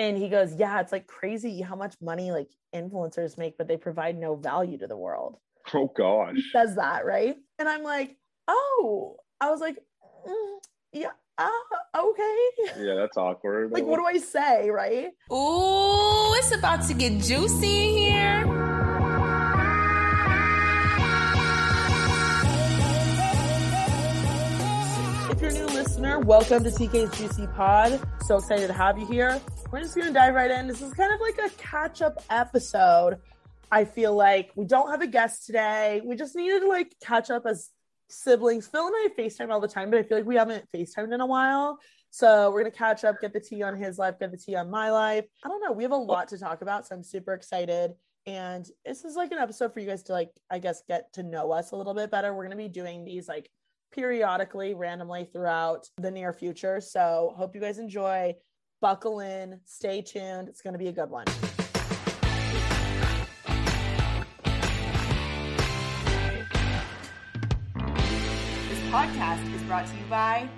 And he goes, Yeah, it's like crazy how much money like influencers make, but they provide no value to the world. Oh gosh. He says that, right? And I'm like, Oh, I was like, mm, Yeah, uh, okay. Yeah, that's awkward. like, what do I say, right? Ooh, it's about to get juicy in here. You're a new listener, welcome to TK's Juicy Pod. So excited to have you here. We're just gonna dive right in. This is kind of like a catch up episode. I feel like we don't have a guest today. We just needed to like catch up as siblings. Phil and I FaceTime all the time, but I feel like we haven't FaceTimed in a while. So we're gonna catch up, get the tea on his life, get the tea on my life. I don't know. We have a lot to talk about, so I'm super excited. And this is like an episode for you guys to like, I guess, get to know us a little bit better. We're gonna be doing these like periodically, randomly throughout the near future. So hope you guys enjoy. Buckle in, stay tuned. It's gonna be a good one. This podcast is brought to you by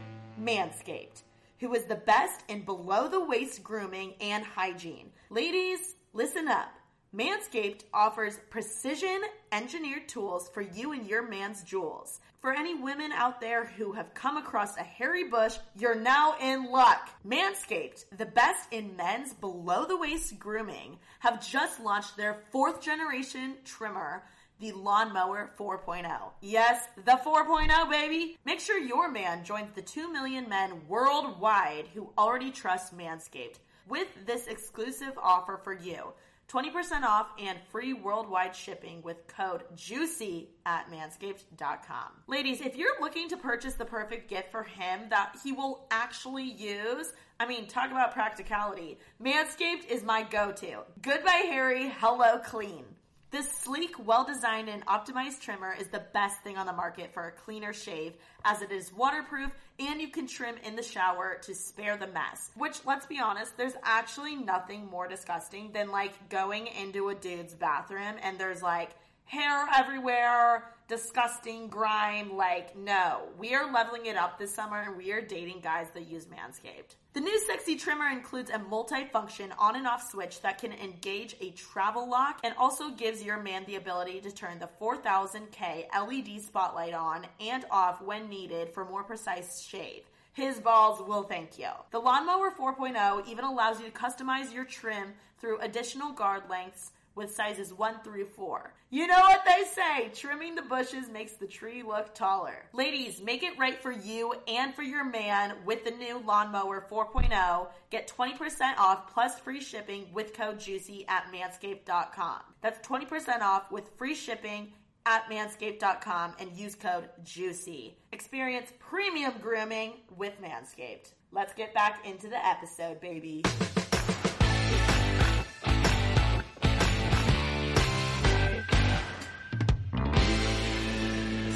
Manscaped, who is the best in below the waist grooming and hygiene. Ladies, listen up. Manscaped offers precision engineered tools for you and your man's jewels. For any women out there who have come across a hairy bush, you're now in luck. Manscaped, the best in men's below the waist grooming, have just launched their fourth generation trimmer the Lawnmower 4.0. Yes, the 4.0, baby! Make sure your man joins the 2 million men worldwide who already trust Manscaped with this exclusive offer for you. 20% off and free worldwide shipping with code JUICY at manscaped.com. Ladies, if you're looking to purchase the perfect gift for him that he will actually use, I mean, talk about practicality. Manscaped is my go to. Goodbye, Harry. Hello, clean. This sleek, well designed, and optimized trimmer is the best thing on the market for a cleaner shave, as it is waterproof and you can trim in the shower to spare the mess. Which, let's be honest, there's actually nothing more disgusting than like going into a dude's bathroom and there's like hair everywhere, disgusting grime. Like, no, we are leveling it up this summer and we are dating guys that use Manscaped. The new sexy trimmer includes a multi-function on and off switch that can engage a travel lock and also gives your man the ability to turn the 4000K LED spotlight on and off when needed for more precise shave. His balls will thank you. The Lawnmower 4.0 even allows you to customize your trim through additional guard lengths with sizes 1 through 4. You know what they say, trimming the bushes makes the tree look taller. Ladies, make it right for you and for your man with the new Lawnmower 4.0. Get 20% off plus free shipping with code JUICY at manscaped.com. That's 20% off with free shipping at manscaped.com and use code JUICY. Experience premium grooming with Manscaped. Let's get back into the episode, baby.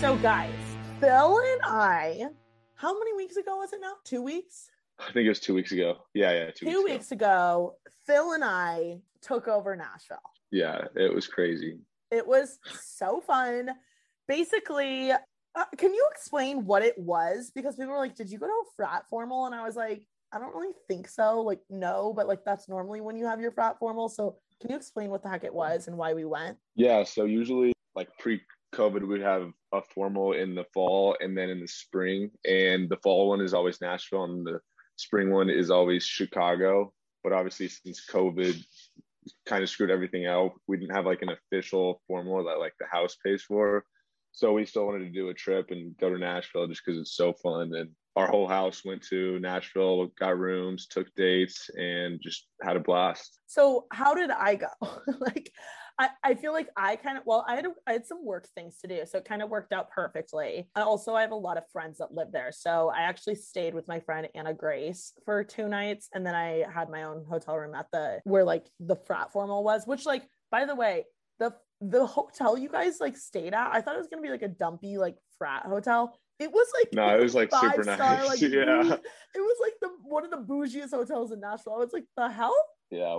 So, guys, Phil and I, how many weeks ago was it now? Two weeks? I think it was two weeks ago. Yeah, yeah, two, Two weeks, weeks ago, Phil and I took over Nashville. Yeah, it was crazy. It was so fun. Basically, uh, can you explain what it was? Because people were like, "Did you go to a frat formal?" And I was like, "I don't really think so. Like, no, but like that's normally when you have your frat formal." So, can you explain what the heck it was and why we went? Yeah, so usually like pre-COVID, we'd have a formal in the fall and then in the spring, and the fall one is always Nashville, and the spring one is always Chicago. But obviously, since COVID, kind of screwed everything out. We didn't have like an official formal that like the house pays for. So we still wanted to do a trip and go to Nashville just because it's so fun. And our whole house went to Nashville, got rooms, took dates, and just had a blast. So how did I go? like I, I feel like I kind of well, I had a, I had some work things to do, so it kind of worked out perfectly. I also I have a lot of friends that live there, so I actually stayed with my friend Anna Grace for two nights, and then I had my own hotel room at the where like the frat formal was, which like by the way, the the hotel you guys like stayed at, I thought it was gonna be like a dumpy like frat hotel. It was like no, it was like super nice. Star, like, yeah, it was like the one of the bougiest hotels in Nashville. I was like, the hell? Yeah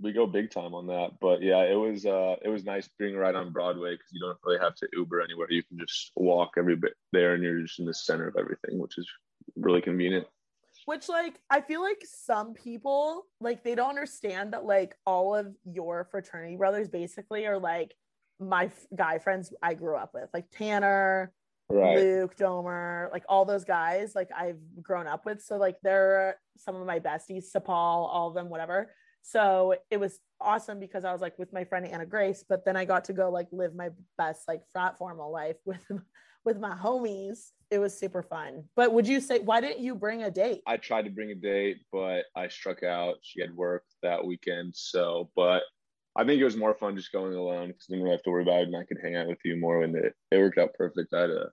we go big time on that but yeah it was uh it was nice being right on broadway because you don't really have to uber anywhere. You can just walk every bit there and you're just in the center of everything which is really convenient. Which like i feel like some people like they don't understand that like all of your fraternity brothers basically are like my guy friends i grew up with like tanner right. luke domer like all those guys like i've grown up with. So like they're some of my besties sapal all of them whatever so it was awesome because I was like with my friend Anna Grace, but then I got to go like live my best like frat formal life with with my homies. It was super fun. But would you say why didn't you bring a date? I tried to bring a date, but I struck out. She had work that weekend, so but I think it was more fun just going alone because then we have to worry about it, and I could hang out with you more. And it, it worked out perfect. I had a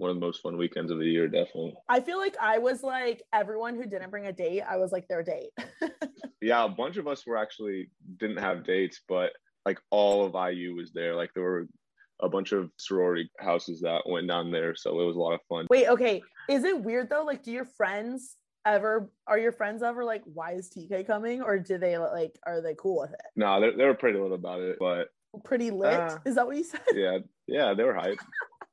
one of the most fun weekends of the year, definitely. I feel like I was like everyone who didn't bring a date, I was like their date. yeah, a bunch of us were actually didn't have dates, but like all of IU was there. Like there were a bunch of sorority houses that went down there, so it was a lot of fun. Wait, okay. Is it weird though? Like, do your friends ever are your friends ever like why is TK coming or do they like are they cool with it? No, they they were pretty lit about it, but pretty lit. Uh, is that what you said? Yeah, yeah, they were hype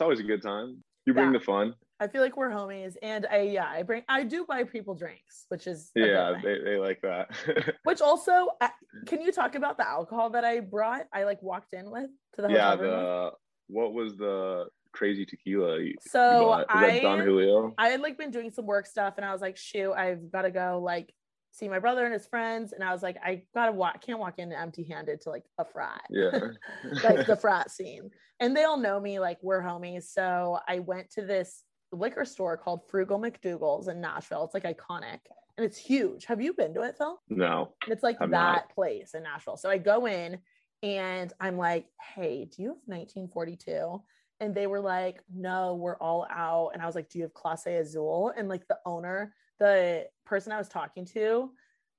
it's always a good time. You bring yeah. the fun. I feel like we're homies, and I yeah, I bring I do buy people drinks, which is yeah, they, they like that. which also, can you talk about the alcohol that I brought? I like walked in with to the yeah. The what was the crazy tequila? You, so you I Don Julio. I had like been doing some work stuff, and I was like, shoot, I've got to go like see my brother and his friends and i was like i gotta walk can't walk in empty handed to like a frat. Yeah. Like the frat scene. And they all know me like we're homies so i went to this liquor store called frugal macdoogal's in nashville. It's like iconic and it's huge. Have you been to it phil? No. It's like I'm that not. place in nashville. So i go in and i'm like hey do you have 1942 and they were like no we're all out. And i was like do you have clase azul? And like the owner the person I was talking to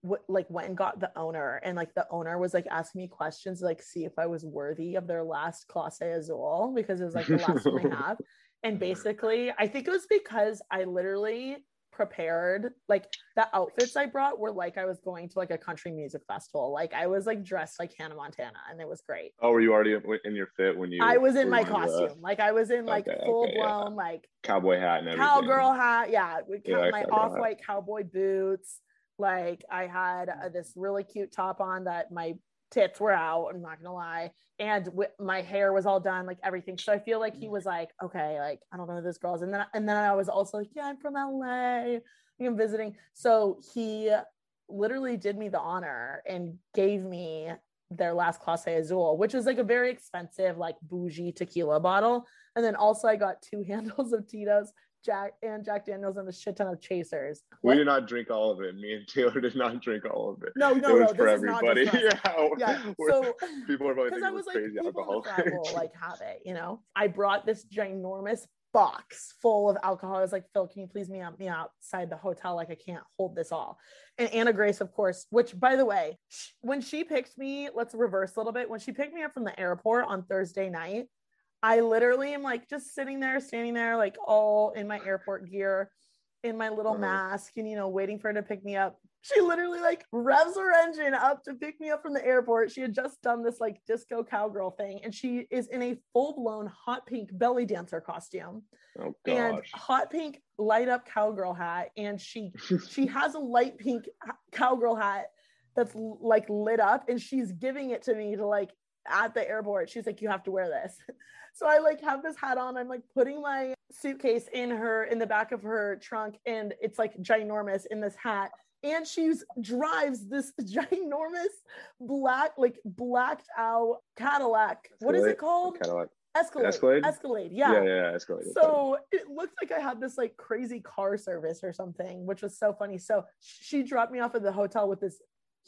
w- like went and got the owner and like the owner was like asking me questions to, like see if I was worthy of their last clase azul because it was like the last one they have. And basically, I think it was because I literally prepared like the outfits I brought were like I was going to like a country music festival. Like I was like dressed like Hannah Montana and it was great. Oh, were you already in your fit when you I was in my costume. Like I was in like okay, full okay, blown yeah. like cowboy hat and everything. Cowgirl hat. Yeah. With yeah, my off-white cowboy boots. Like I had uh, this really cute top on that my tits were out. I'm not gonna lie, and w- my hair was all done, like everything. So I feel like he mm. was like, okay, like I don't know those girls, and then and then I was also like, yeah, I'm from LA. I'm visiting. So he literally did me the honor and gave me their last clase azul, which was like a very expensive, like bougie tequila bottle. And then also I got two handles of Tito's, Jack and Jack Daniels and a shit ton of chasers. We what? did not drink all of it. Me and Taylor did not drink all of it. No, no, it was no. For everybody. yeah. Yeah. So people are probably thinking I was like, crazy alcohol. will like have it, you know. I brought this ginormous box full of alcohol. I was like, Phil, can you please me out me outside the hotel? Like I can't hold this all. And Anna Grace, of course, which by the way, when she picked me, let's reverse a little bit. When she picked me up from the airport on Thursday night, I literally am like just sitting there, standing there, like all in my airport gear, in my little uh-huh. mask, and you know, waiting for her to pick me up. She literally like revs her engine up to pick me up from the airport. She had just done this like disco cowgirl thing, and she is in a full blown hot pink belly dancer costume. Oh, and hot pink light up cowgirl hat, and she she has a light pink cowgirl hat that's like lit up, and she's giving it to me to like at the airport. She's like, you have to wear this. So I like have this hat on. I'm like putting my suitcase in her in the back of her trunk, and it's like ginormous in this hat. and she's drives this ginormous black, like blacked out Cadillac. What is it called? Cadillac. Escalade. Escalade? Escalade. Yeah. Yeah, yeah, Escalade. So it looked like I had this like crazy car service or something, which was so funny. So she dropped me off at the hotel with this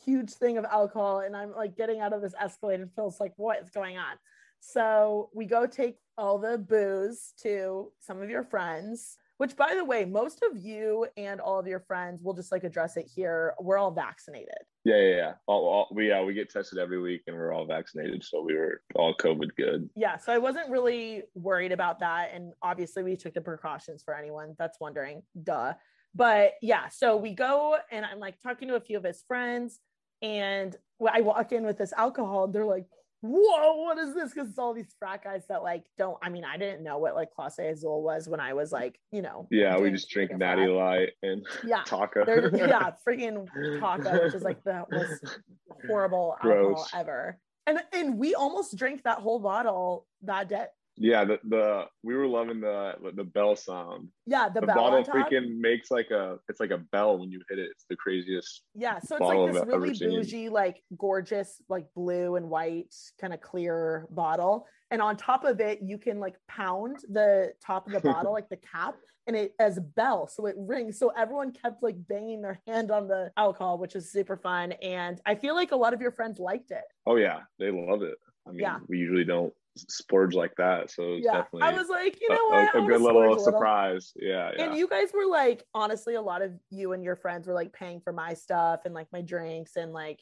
huge thing of alcohol, and I'm like getting out of this Escalade, and Phil's like, "What is going on?" So we go take all the booze to some of your friends. Which, by the way, most of you and all of your friends will just like address it here. We're all vaccinated. Yeah, yeah, yeah. All, all, we yeah we get tested every week, and we're all vaccinated, so we were all COVID good. Yeah, so I wasn't really worried about that, and obviously we took the precautions for anyone that's wondering. Duh. But yeah, so we go, and I'm like talking to a few of his friends, and I walk in with this alcohol, and they're like, whoa, what is this? Because it's all these frat guys that like don't. I mean, I didn't know what like Clase Azul was when I was like, you know. Yeah, we just drink a Natty. Light and Yeah, Taaka. Yeah, freaking Taaka, which is like the most horrible alcohol ever. And and we almost drank that whole bottle that day. Yeah. The, the we were loving the the bell sound. Yeah, the, The, bell bottle freaking makes like a it's like a bell when you hit it. It's the craziest. Yeah, so it's like this really seen. bougie, like gorgeous, like blue and white, kind of clear bottle. And on top of it, you can like pound the top of the bottle, like the cap, and it as a bell, so it rings. So everyone kept like banging their hand on the alcohol, which is super fun. And I feel like a lot of your friends liked it. Oh yeah, they love it. I mean, Yeah. we usually don't splurge like that, so yeah, definitely I was like, you a- know what, a wanna good little a surprise. Yeah, yeah. And you guys were like, honestly, a lot of you and your friends were like paying for my stuff and like my drinks and like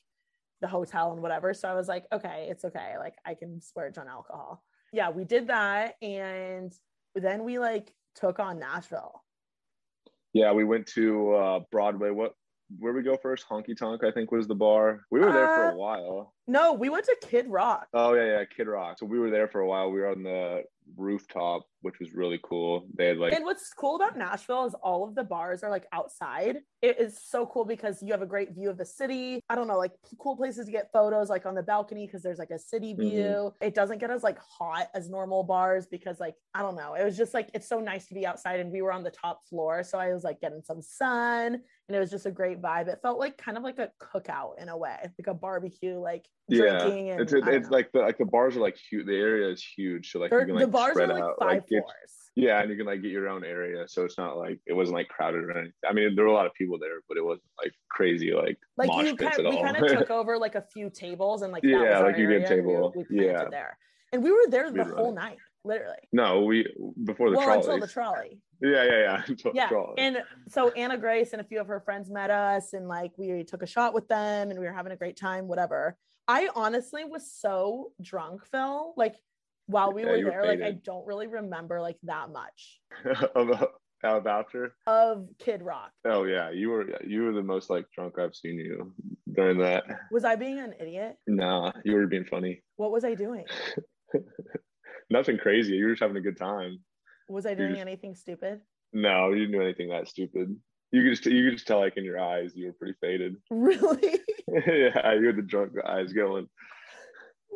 the hotel and whatever. So I was like, okay, it's okay. Like I can splurge on alcohol. Yeah, we did that. And then we like took on Nashville. Yeah, we went to uh, Broadway. What? Where we go first? Honky Tonk, I think was the bar. We were there for Uh, a while. No, we went to Kid Rock. Oh yeah, yeah, Kid Rock. So we were there for a while. We were on the rooftop, which was really cool. They had like and what's cool about Nashville is all of the bars are like outside. It is so cool because you have a great view of the city. I don't know, like cool places to get photos, like on the balcony because there's like a city Mhm. view. It doesn't get as like hot as normal bars because like I don't know. It was just like it's so nice to be outside, and we were on the top floor, so I was like getting some sun, and it was just a great vibe. It felt like kind of like a cookout in a way, like a barbecue, like yeah. drinking and It's it's, it's like the like the bars are like huge. The area is huge, so like can the like bars spread are like out. five get- floors. yeah, and you can like get your own area, so it's not like it wasn't like crowded or anything. I mean, there were a lot of people there, but it wasn't like crazy like, like mosh you pits kind at we all. kind of took over like a few tables and like that Yeah, like you get and we table. we Yeah. there and we were there We the had whole night literally no, we before the well trolley. until the trolley yeah, yeah, yeah. Until yeah and so anna grace and a few of her friends met us and like we took a shot with them and we were having a great time whatever i honestly was so drunk phil like while we Yeah, were there like i don't really remember like that much about, about after. of kid rock Oh yeah, you were you were the most like drunk I've seen you during that. was i being an idiot Nah, you were being funny. what was i doing Nothing crazy. You were just having a good time. was i doing just- anything stupid No, you didn't do anything that stupid. You could just you could just tell like in your eyes you were pretty faded. really yeah, you had the drunk eyes going.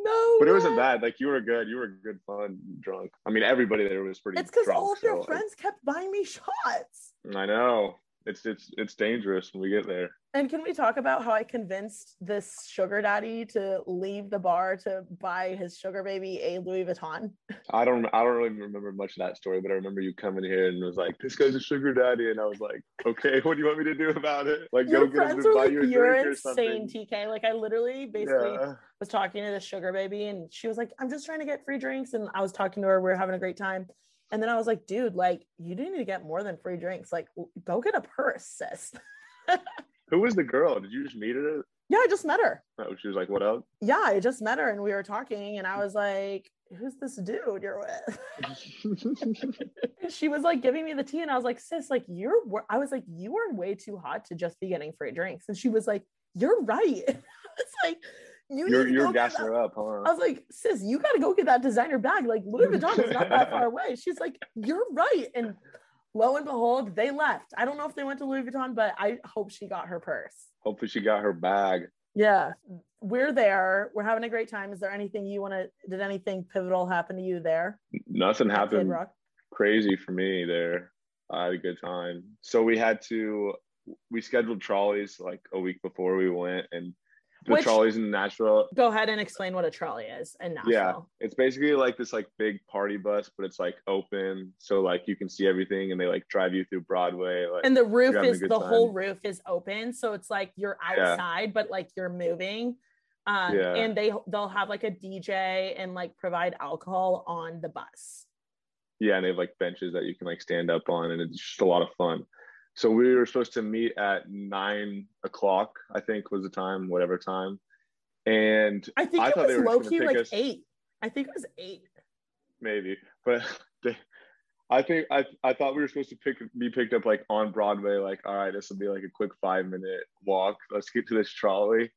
No But it wasn't bad. Like you were good. You were good fun drunk. I mean everybody there was pretty It's because all of your so, like, friends kept buying me shots. I know. It's it's it's dangerous when we get there. And can we talk about how I convinced this sugar daddy to leave the bar to buy his sugar baby a Louis Vuitton? I don't I don't really remember much of that story, but I remember you coming here and was like, "This guy's a sugar daddy," and I was like, "Okay, what do you want me to do about it? Like, Your go get him to buy like, you a "You're drink insane, something." TK." Like I literally basically Yeah, was talking to the sugar baby, and she was like, "I'm just trying to get free drinks," and I was talking to her. We were having a great time. And then I was like, dude, like, you do need to get more than free drinks. Like, go get a purse, sis. who was the girl? Did you just meet her? yeah, I just met her. Oh, she was like, "What up?" Yeah, I just met her and we were talking, and I was like, who's this dude you're with? she was like giving me the tea and I was like, sis, like you're wor-" I was like, you are way too hot to just be getting free drinks. And she was like, You're right. it's like you you're you're gassing her up, huh? I was like, sis, you gotta go get that designer bag. Like Louis Vuitton is not that far away. She's like, You're right. And lo and behold, they left. I don't know if they went to Louis Vuitton, but I hope she got her purse. Hopefully, she got her bag. Yeah, we're there. We're having a great time. Is there anything you want to? Did anything pivotal happen to you there? Nothing happened crazy for me there. I had a good time. So we had to we scheduled trolleys like a week before we went, and the Which- trolleys in Nashville. Go ahead and explain what a trolley is in Nashville. Yeah, it's basically like this like big party bus, but it's like open, so like you can see everything, and they like drive you through Broadway. Like, And the roof you're having a is the time. whole roof is open, so it's like you're Yeah. outside, but like you're moving. Um, Yeah. and they they'll have like a DJ and like provide alcohol on the bus. yeah, and they have like benches that you can like stand up on, and it's just a lot of fun. So we were supposed to meet at nine o'clock, I think was the time, whatever time. And I think I it thought was they were low key like us- eight. I think it was eight. maybe, but they, I think I I thought we were supposed to pick be picked up like on Broadway. Like, all right, this will be like a quick five minute walk. Let's get to this trolley.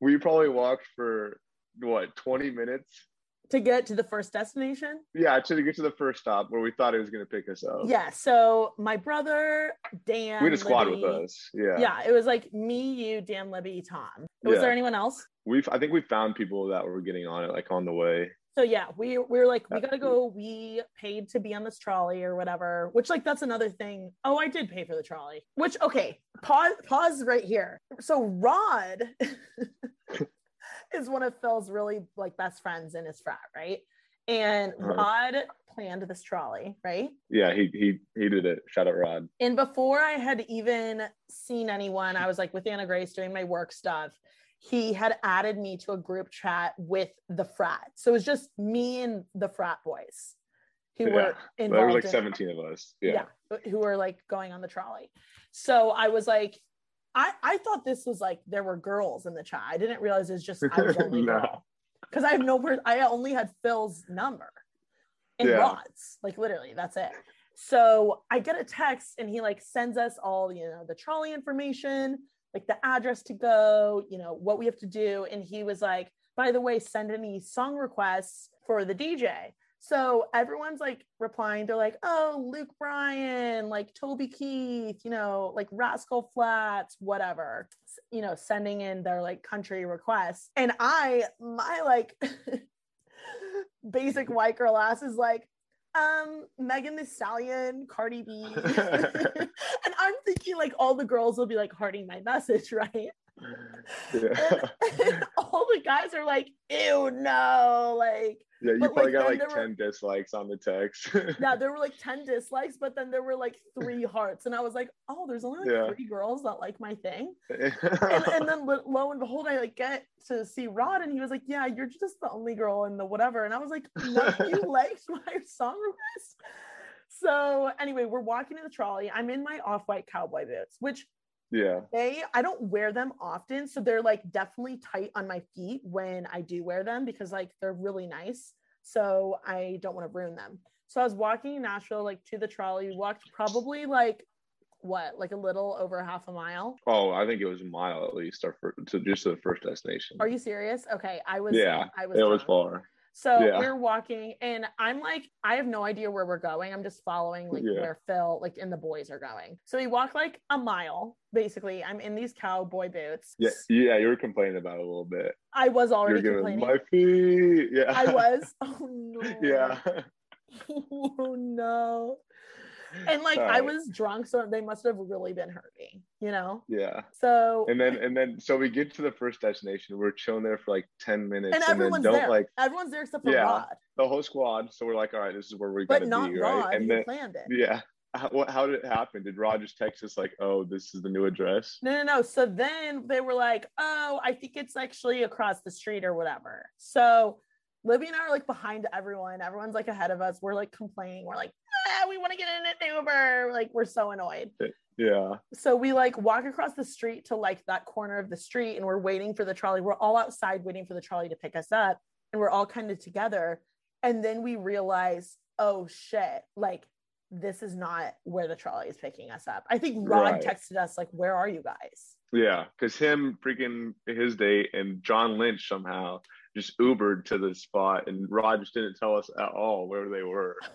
We probably walked for what twenty minutes. To get to the first destination. Yeah, to get to the first stop where we thought it was going to pick us up. Yeah. So my brother Dan. we had a squad Libby- with us. Yeah, Yeah. it was like me, you, Dan, Libby, Tom. Was Yeah. there anyone else? we've I think we found people that were getting on it like on the way. So yeah, we we were like, we gotta go. We paid to be on this trolley or whatever. Which like that's another thing. Oh, I did pay for the trolley. Which okay, pause pause right here. So Rod is one of Phil's really like best friends in his frat, right? And Uh-huh. Rod planned this trolley, right? Yeah, he he he did it. Shout out Rod. And before I had even seen anyone, I was like with Anna Grace doing my work stuff. He had added me to a group chat with the frat. So it was just me and the frat boys who Yeah. were There were like in- seventeen of us. Yeah. yeah, who were like going on the trolley. So I was like, I, I thought this was like there were girls in the chat. I didn't realize it was just I was only No. girl. Because I have no per- I only had Phil's number and Yeah. Rod's. Like literally, that's it. So I get a text and he like sends us all, you know, the trolley information, like the address to go, you know, what we have to do. And he was like, by the way, send any song requests for the DJ. So everyone's like replying, they're like, oh, Luke Bryan, like Toby Keith, you know, like Rascal Flatts, whatever, you know, sending in their like country requests. And I, my like basic white girl ass is like, um, Megan Thee Stallion, Cardi B. and I'm thinking like all the girls will be like hearting my message, right? Yeah. And all the guys are like, ew, no, like Yeah, you But, probably like, got like there were- 10 dislikes on the text. yeah, there were like 10 dislikes, but then there were like three hearts. And I was like, oh, there's only like Yeah. three girls that like my thing. And, and then lo and behold, I like get to see Rod, and he was like, yeah, you're just the only girl in the whatever. And I was like, you liked my song request. So anyway, we're walking in the trolley. I'm in my off-white cowboy boots, which yeah. they I don't wear them often, so they're like definitely tight on my feet when I do wear them because like they're really nice. So I don't want to ruin them. So I was walking in Nashville like to the trolley, walked probably like what, like a little over half a mile. Oh, I think it was a mile at least, or for, to just to the first destination. Are you serious? Okay, I was Yeah, I was it was far. So Yeah. we're walking, and I'm like, I have no idea where we're going. I'm just following like Yeah. where Phil, like, and the boys are going. So we walk like a mile. Basically, I'm in these cowboy boots. Yeah, yeah, you were complaining about it a little bit. I was already complaining. my feet. Yeah. I was. Oh no. yeah. oh no. And like I was drunk, so they must have really been hurting, you know? Yeah. So And then and then so we get to the first destination. We're chilling there for like 10 minutes and and, then everyone's don't there. like everyone's there except for Yeah. Rod. the whole squad. So we're like, all right, this is where we But gonna not be, Rod right? And then planned it. yeah. How, what, how did it happen? Did Rod just text us like, "Oh, this is the new address"? No, no, no. So then they were like, oh, I think it's actually across the street or whatever. So Libby and I are like behind everyone. Everyone's like ahead of us. We're like complaining. We're like, ah, we want to get in an Uber. Like, we're so annoyed. Yeah, So we like walk across the street to like that corner of the street and we're waiting for the trolley. We're all outside waiting for the trolley to pick us up and we're all kind of together. And then we realize, oh shit, like this is not where the trolley is picking us up. I think Rod Right. texted us, like, where are you guys? yeah. Because him freaking his date and John Lynch somehow just Ubered to the spot, and Rod just didn't tell us at all where they were.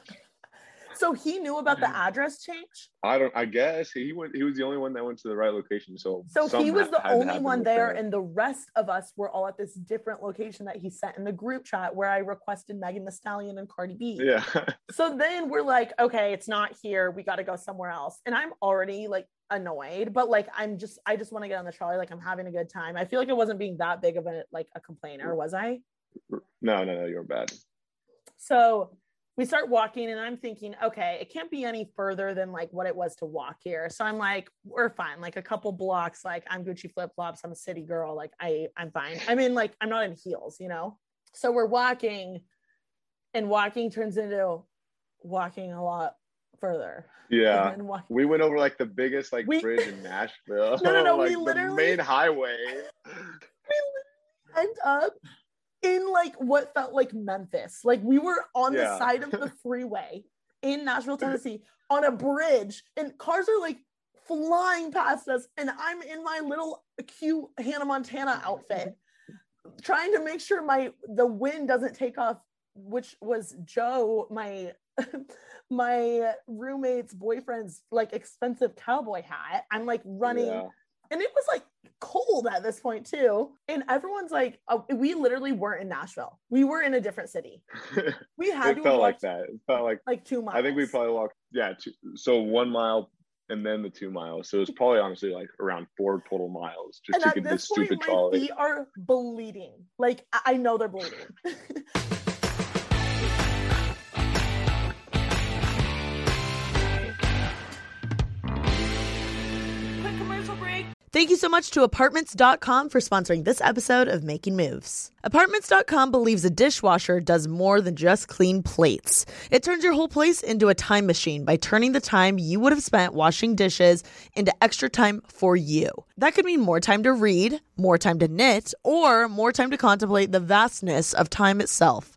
So he knew about the address change. I don't. I guess he went. He was the only one that went to the right location. So So he was the only one there, that. and the rest of us were all at this different location that he sent in the group chat where I requested Megan Thee Stallion and Cardi B. yeah, So then we're like, okay, it's not here. We got to go somewhere else. And I'm already like annoyed, but like I'm just I just want to get on the trolley. Like I'm having a good time. I feel like it wasn't being that big of a like a complainer, was I? No, no, no, you're bad. So we start walking and I'm thinking, okay, it can't be any further than like what it was to walk here. So I'm like, we're fine. Like a couple blocks, like I'm Gucci flip flops. I'm a city girl. Like I, I'm fine. I mean, like I'm not in heels, you know? So we're walking and walking turns into walking a lot further. Yeah. And then walk- We went over like the biggest like We- bridge in Nashville. No, no, no, we like, literally- the main highway. We end up in like what felt like Memphis. Like we were on the side of the freeway in Nashville, Tennessee, on a bridge, and cars are like flying past us, and I'm in my little cute Hannah Montana outfit, trying to make sure my the wind doesn't take off, which was Joe, my my roommate's boyfriend's like expensive cowboy hat. I'm like running Yeah. and it was like cold at this point too and everyone's like uh, we literally weren't in nashville we were in a different city we had it to felt like that. It felt like like two miles I think we probably walked yeah, two, so one mile and then the two miles. So it's probably honestly like around four total miles just and to at get this this point stupid trolley. feet are bleeding like I know they're bleeding Thank you so much to Apartments.com for sponsoring this episode of Making Moves. Apartments.com believes a dishwasher does more than just clean plates. It turns your whole place into a time machine by turning the time you would have spent washing dishes into extra time for you. That could mean more time to read, more time to knit, or more time to contemplate the vastness of time itself.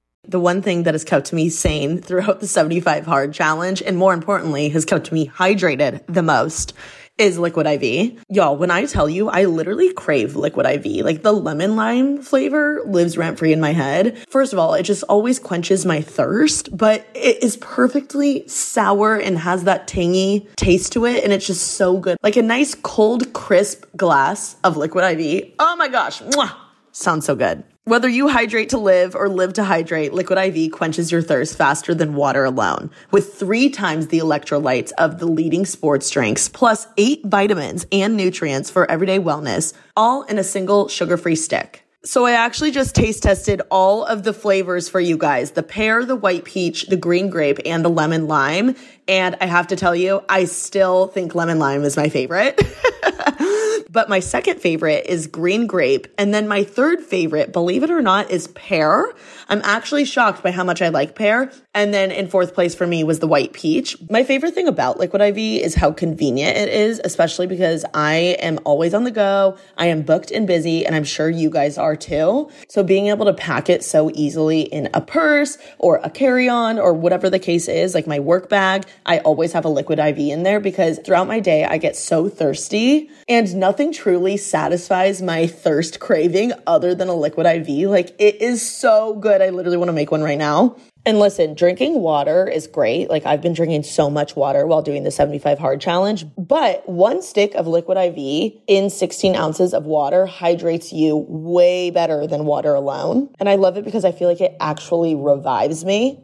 The one thing that has kept me sane throughout the 75 hard challenge, and more importantly, has kept me hydrated the most, is Liquid IV. Y'all, when I tell you, I literally crave Liquid IV. Like the lemon lime flavor lives rent free in my head. First of all, it just always quenches my thirst, but it is perfectly sour and has that tangy taste to it. And it's just so good. Like a nice cold, crisp glass of Liquid IV. Oh my gosh. Mwah. Sounds so good. Whether you hydrate to live or live to hydrate, Liquid IV quenches your thirst faster than water alone. With three times the electrolytes of the leading sports drinks, plus eight vitamins and nutrients for everyday wellness, all in a single sugar free stick. So I actually just taste tested all of the flavors for you guys. The pear, the white peach, the green grape, and the lemon lime. And I have to tell you, I still think lemon lime is my favorite. but my second favorite is green grape. And then my third favorite, believe it or not, is pear. I'm actually shocked by how much I like pear. And then in fourth place for me was the white peach. My favorite thing about Liquid IV is how convenient it is, especially because I am always on the go. I am booked and busy, and I'm sure you guys are too. So being able to pack it so easily in a purse or a carry on or whatever the case is, like my work bag, I always have a Liquid IV in there because throughout my day, I get so thirsty and nothing truly satisfies my thirst craving other than a Liquid IV. Like it is so good. I literally want to make one right now. And listen, drinking water is great. Like I've been drinking so much water while doing the 75 hard challenge, but one stick of liquid IV in 16 ounces of water hydrates you way better than water alone. And I love it because I feel like it actually revives me.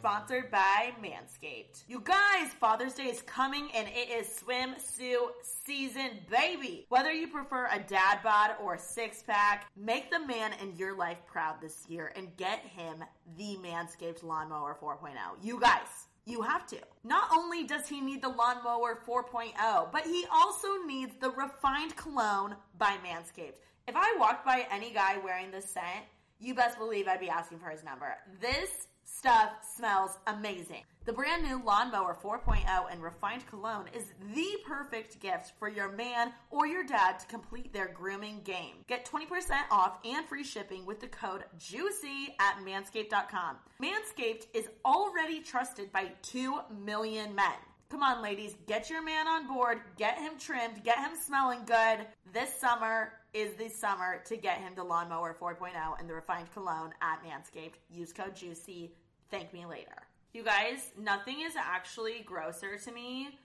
sponsored by Manscaped. You guys, Father's Day is coming and it is swimsuit season, baby. Whether you prefer a dad bod or a six pack, make the man in your life proud this year and get him the Manscaped Lawnmower 4.0. You guys, you have to. Not only does he need the Lawnmower 4.0, but he also needs the Refined Cologne by Manscaped. If I walked by any guy wearing this scent, you best believe I'd be asking for his number. This stuff smells amazing. The brand new Lawnmower 4.0 and Refined Cologne is the perfect gift for your man or your dad to complete their grooming game. Get 20% off and free shipping with the code JUICY at manscaped.com. Manscaped is already trusted by 2 million men. Come on, ladies, get your man on board, get him trimmed, get him smelling good. This summer is the summer to get him the Lawnmower 4.0 and the Refined Cologne at Manscaped. Use code JUICY. Thank me later. You guys, nothing is actually grosser to me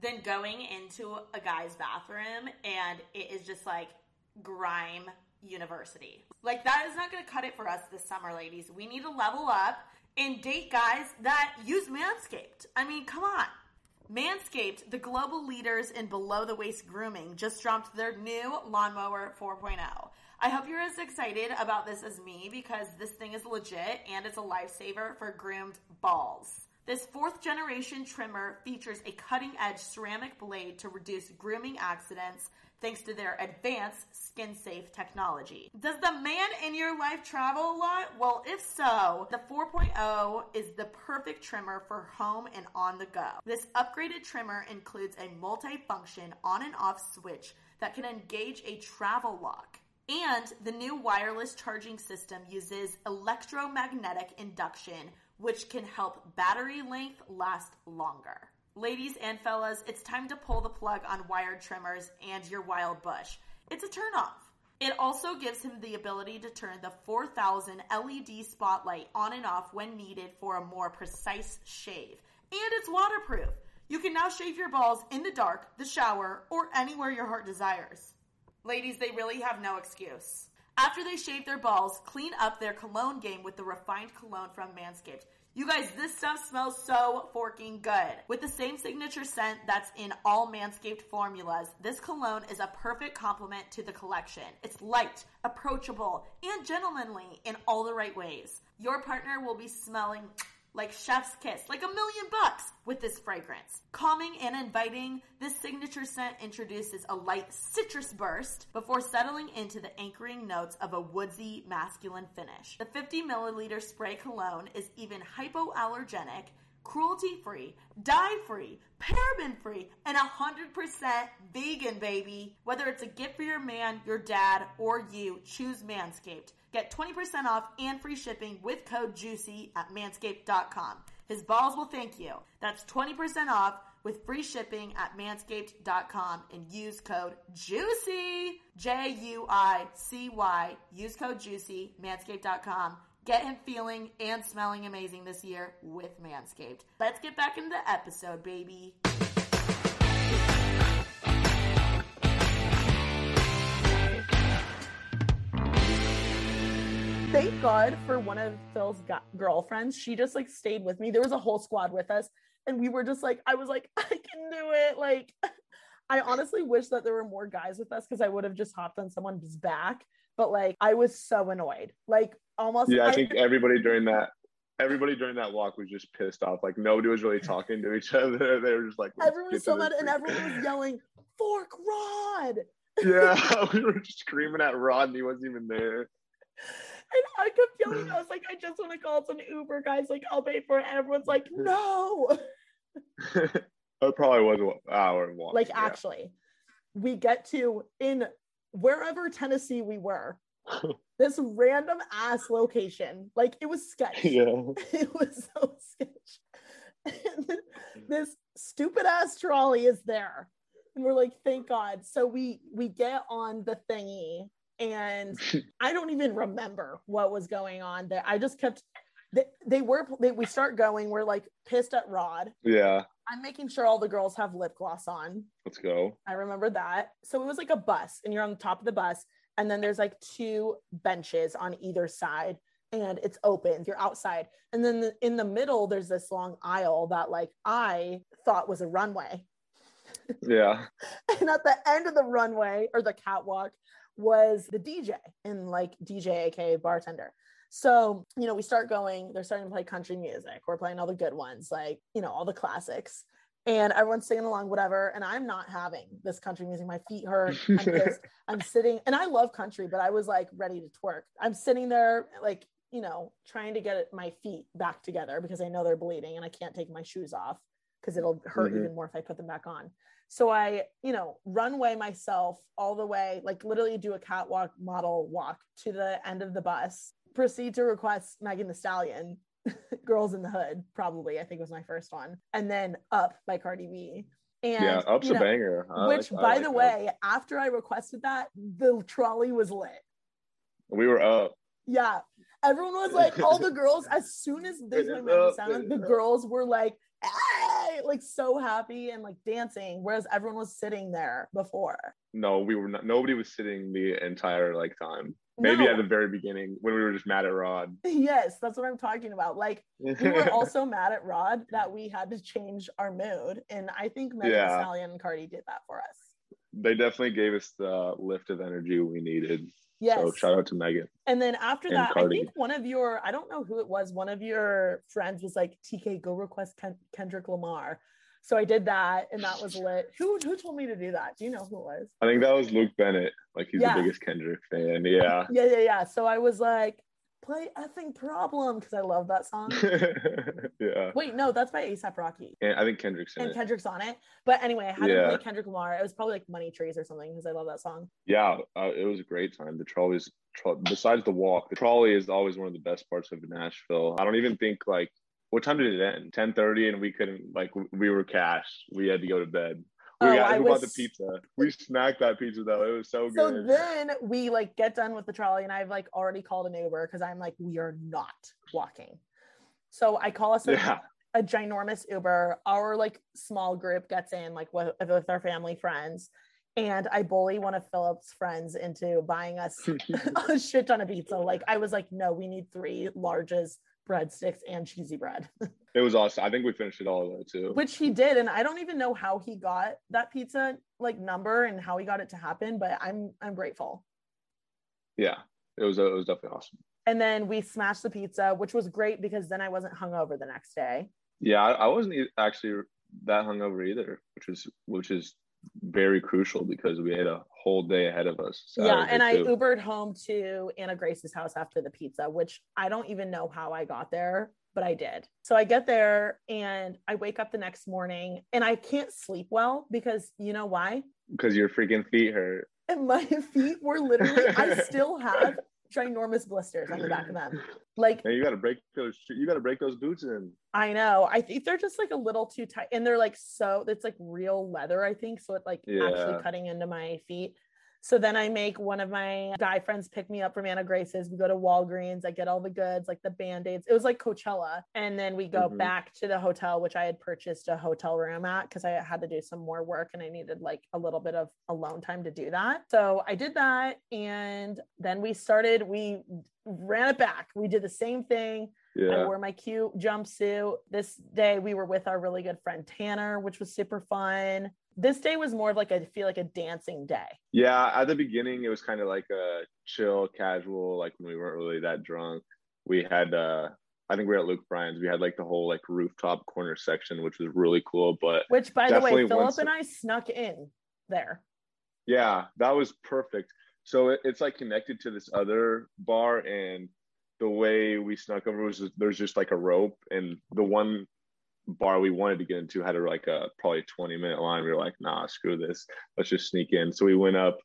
than going into a guy's bathroom and it is just like grime university. Like, that is not going to cut it for us this summer, ladies. We need to level up and date guys that use Manscaped. I mean, come on. Manscaped, the global leaders in below the waist grooming, just dropped their new Lawnmower 4.0. I hope you're as excited about this as me because this thing is legit and it's a lifesaver for groomed balls. This fourth generation trimmer features a cutting edge ceramic blade to reduce grooming accidents thanks to their advanced skin safe technology. Does the man in your life travel a lot? Well, if so, the 4.0 is the perfect trimmer for home and on the go. This upgraded trimmer includes a multi-function on and off switch that can engage a travel lock. And the new wireless charging system uses electromagnetic induction, which can help battery length last longer. Ladies and fellas, it's time to pull the plug on wired trimmers and your wild bush. It's a turnoff. It also gives him the ability to turn the 4000 LED spotlight on and off when needed for a more precise shave. And it's waterproof. You can now shave your balls in the dark, the shower, or anywhere your heart desires. Ladies, they really have no excuse. After they shave their balls, clean up their cologne game with the refined cologne from Manscaped. You guys, this stuff smells so forking good. With the same signature scent that's in all Manscaped formulas, this cologne is a perfect complement to the collection. It's light, approachable, and gentlemanly in all the right ways. Your partner will be smelling like chef's kiss, like a million bucks with this fragrance. Calming and inviting, this signature scent introduces a light citrus burst before settling into the anchoring notes of a woodsy masculine finish. The 50 milliliter spray cologne is even hypoallergenic, cruelty free, dye free, paraben free, and 100% vegan, baby. Whether it's a gift for your man, your dad, or you, choose Manscaped. Get 20% off and free shipping with code JUICY at manscaped.com. His balls will thank you. That's 20% off with free shipping at manscaped.com and use code JUICY, J U I C Y. Use code JUICY, manscaped.com. Get him feeling and smelling amazing this year with Manscaped. Let's get back into the episode, baby. Thank God for one of Phil's go- girlfriends. She just like stayed with me. There was a whole squad with us, and we were just like, I was like, I can do it. Like, I honestly wish that there were more guys with us because I would have just hopped on someone's back. But like, I was so annoyed. Like, almost. Yeah, I think everybody during that everybody during that walk was just pissed off. Like nobody was really talking to each other. They were just like everyone was so mad, and everyone was yelling, "Fork Rod!" yeah, we were screaming at Rod, and he wasn't even there. And I kept yelling. I was like, "I just want to call some Uber, guys. Like, I'll pay for it." And everyone's like, "No." it probably was an hour and walk. Like, yeah. actually, we get to in wherever Tennessee we were. this random ass location. Like it was sketch. Yeah. It was so sketch. And this stupid ass trolley is there. And we're like, thank God. So we we get on the thingy and I don't even remember what was going on there. I just kept they, they were they, we start going, we're like pissed at Rod. Yeah. I'm making sure all the girls have lip gloss on. Let's go. I remember that. So it was like a bus, and you're on the top of the bus, and then there's like two benches on either side and it's open you're outside and then the, in the middle there's this long aisle that like i thought was a runway yeah and at the end of the runway or the catwalk was the dj and like dj aka bartender so you know we start going they're starting to play country music we're playing all the good ones like you know all the classics and everyone's singing along, whatever. And I'm not having this country music. My feet hurt. I'm, just, I'm sitting, and I love country, but I was like ready to twerk. I'm sitting there, like you know, trying to get my feet back together because I know they're bleeding and I can't take my shoes off because it'll hurt Mhm. even more if I put them back on. So I, you know, runway myself all the way, like literally do a catwalk model walk to the end of the bus, proceed to request Megan Thee Stallion, Girls in the Hood, probably, I think was my first one, and then Up by Cardi B. And yeah, up's you a banger. I which, like- by like the Up. way, after I requested that, the trolley was lit. we were up. Yeah. Everyone was like, all the girls, as soon as this It played is Megan Thee up, Stallion, the girls were like, ah! Like so happy and like dancing, whereas everyone was sitting there before. No, we were not. Nobody was sitting the entire like time. Maybe No. at the very beginning when we were just mad at Rod. Yes, that's what I'm talking about. Like, we were also mad at Rod that we had to change our mood. And I think Megan Yeah. Stallion and Cardi did that for us. they definitely gave us the lift of energy we needed. Yes. So shout out to Megan. And then after And that, I think one of your, I don't know who it was, one of your friends was like, TK, go request Ken- Kendrick Lamar. So I did that and that was lit. Who who told me to do that? Do you know who it was? I think that was Luke Bennett. Like he's Yeah. the biggest Kendrick fan. Yeah. Yeah, yeah, yeah. So I was like, play effing problem because I love that song. yeah. Wait, no, that's by ASAP Rocky. And I think Kendrick's in And it. Kendrick's on it. But anyway, I had to play Kendrick Lamar. It was probably like Money Trees or something because I love that song. Yeah, uh, it was a great time. The trolleys, tro- besides the walk, the trolley is always one of the best parts of Nashville. I don't even think like what time did it end? Ten thirty, and we couldn't like we were cashed. We had to go to bed. We Oh, got I we bought the pizza. We snacked that pizza though. It was so So good. So then we like get done with the trolley, and I've like already called an Uber because I'm like, we are not walking. So I call us a, Yeah. a ginormous Uber. Our like small group gets in like with, with our family friends, and I bully one of Philip's friends into buying us a shit ton of pizza. Like I was like, no, we need three larges, breadsticks, and cheesy bread, It was awesome. I think we finished it all though too. which he did. And I don't even know how he got that pizza like number and how he got it to happen, but I'm I'm grateful. Yeah, it was it was definitely awesome. And then we smashed the pizza, which was great because then I wasn't hungover the next day. Yeah, I, I wasn't actually that hungover either, which is which is very crucial because we had a whole day ahead of us. yeah, Saturday, and I. Ubered home to Anna Grace's house after the pizza, which I don't even know how I got there, but I did. So I get there and I wake up the next morning and I can't sleep well because you know why? because your freaking feet hurt. And my feet were literally, I still have ginormous blisters on the back of them. Like And you got to break those. You got to break those boots in. I know. I think they're just like a little too tight and they're like so it's like real leather, I think. So it like Yeah. actually cutting into my feet. So then I make one of my guy friends pick me up from Anna Grace's. We go to Walgreens. I get all the goods, like the band-aids. It was like Coachella. And then we go Mhm. back to the hotel, which I had purchased a hotel room at because I had to do some more work and I needed like a little bit of alone time to do that. So I did that. And then we started, we ran it back. We did the same thing. I wore my cute jumpsuit. This day we were with our really good friend Tanner, which was super fun. This day was more of like I feel like a dancing day. Yeah. At the beginning, it was kind of like a chill, casual, like when we weren't really that drunk. We had, uh, I think we were at Luke Bryan's. We had like the whole like rooftop corner section, which was really cool. But Which by the way, Philip and I snuck in there. yeah, that was perfect. So it, it's like connected to this other bar, and the way we snuck over was there's just like a rope, and the one bar we wanted to get into had a, like a probably 20 minute line. We were like, nah, screw this. Let's just sneak in. So we went up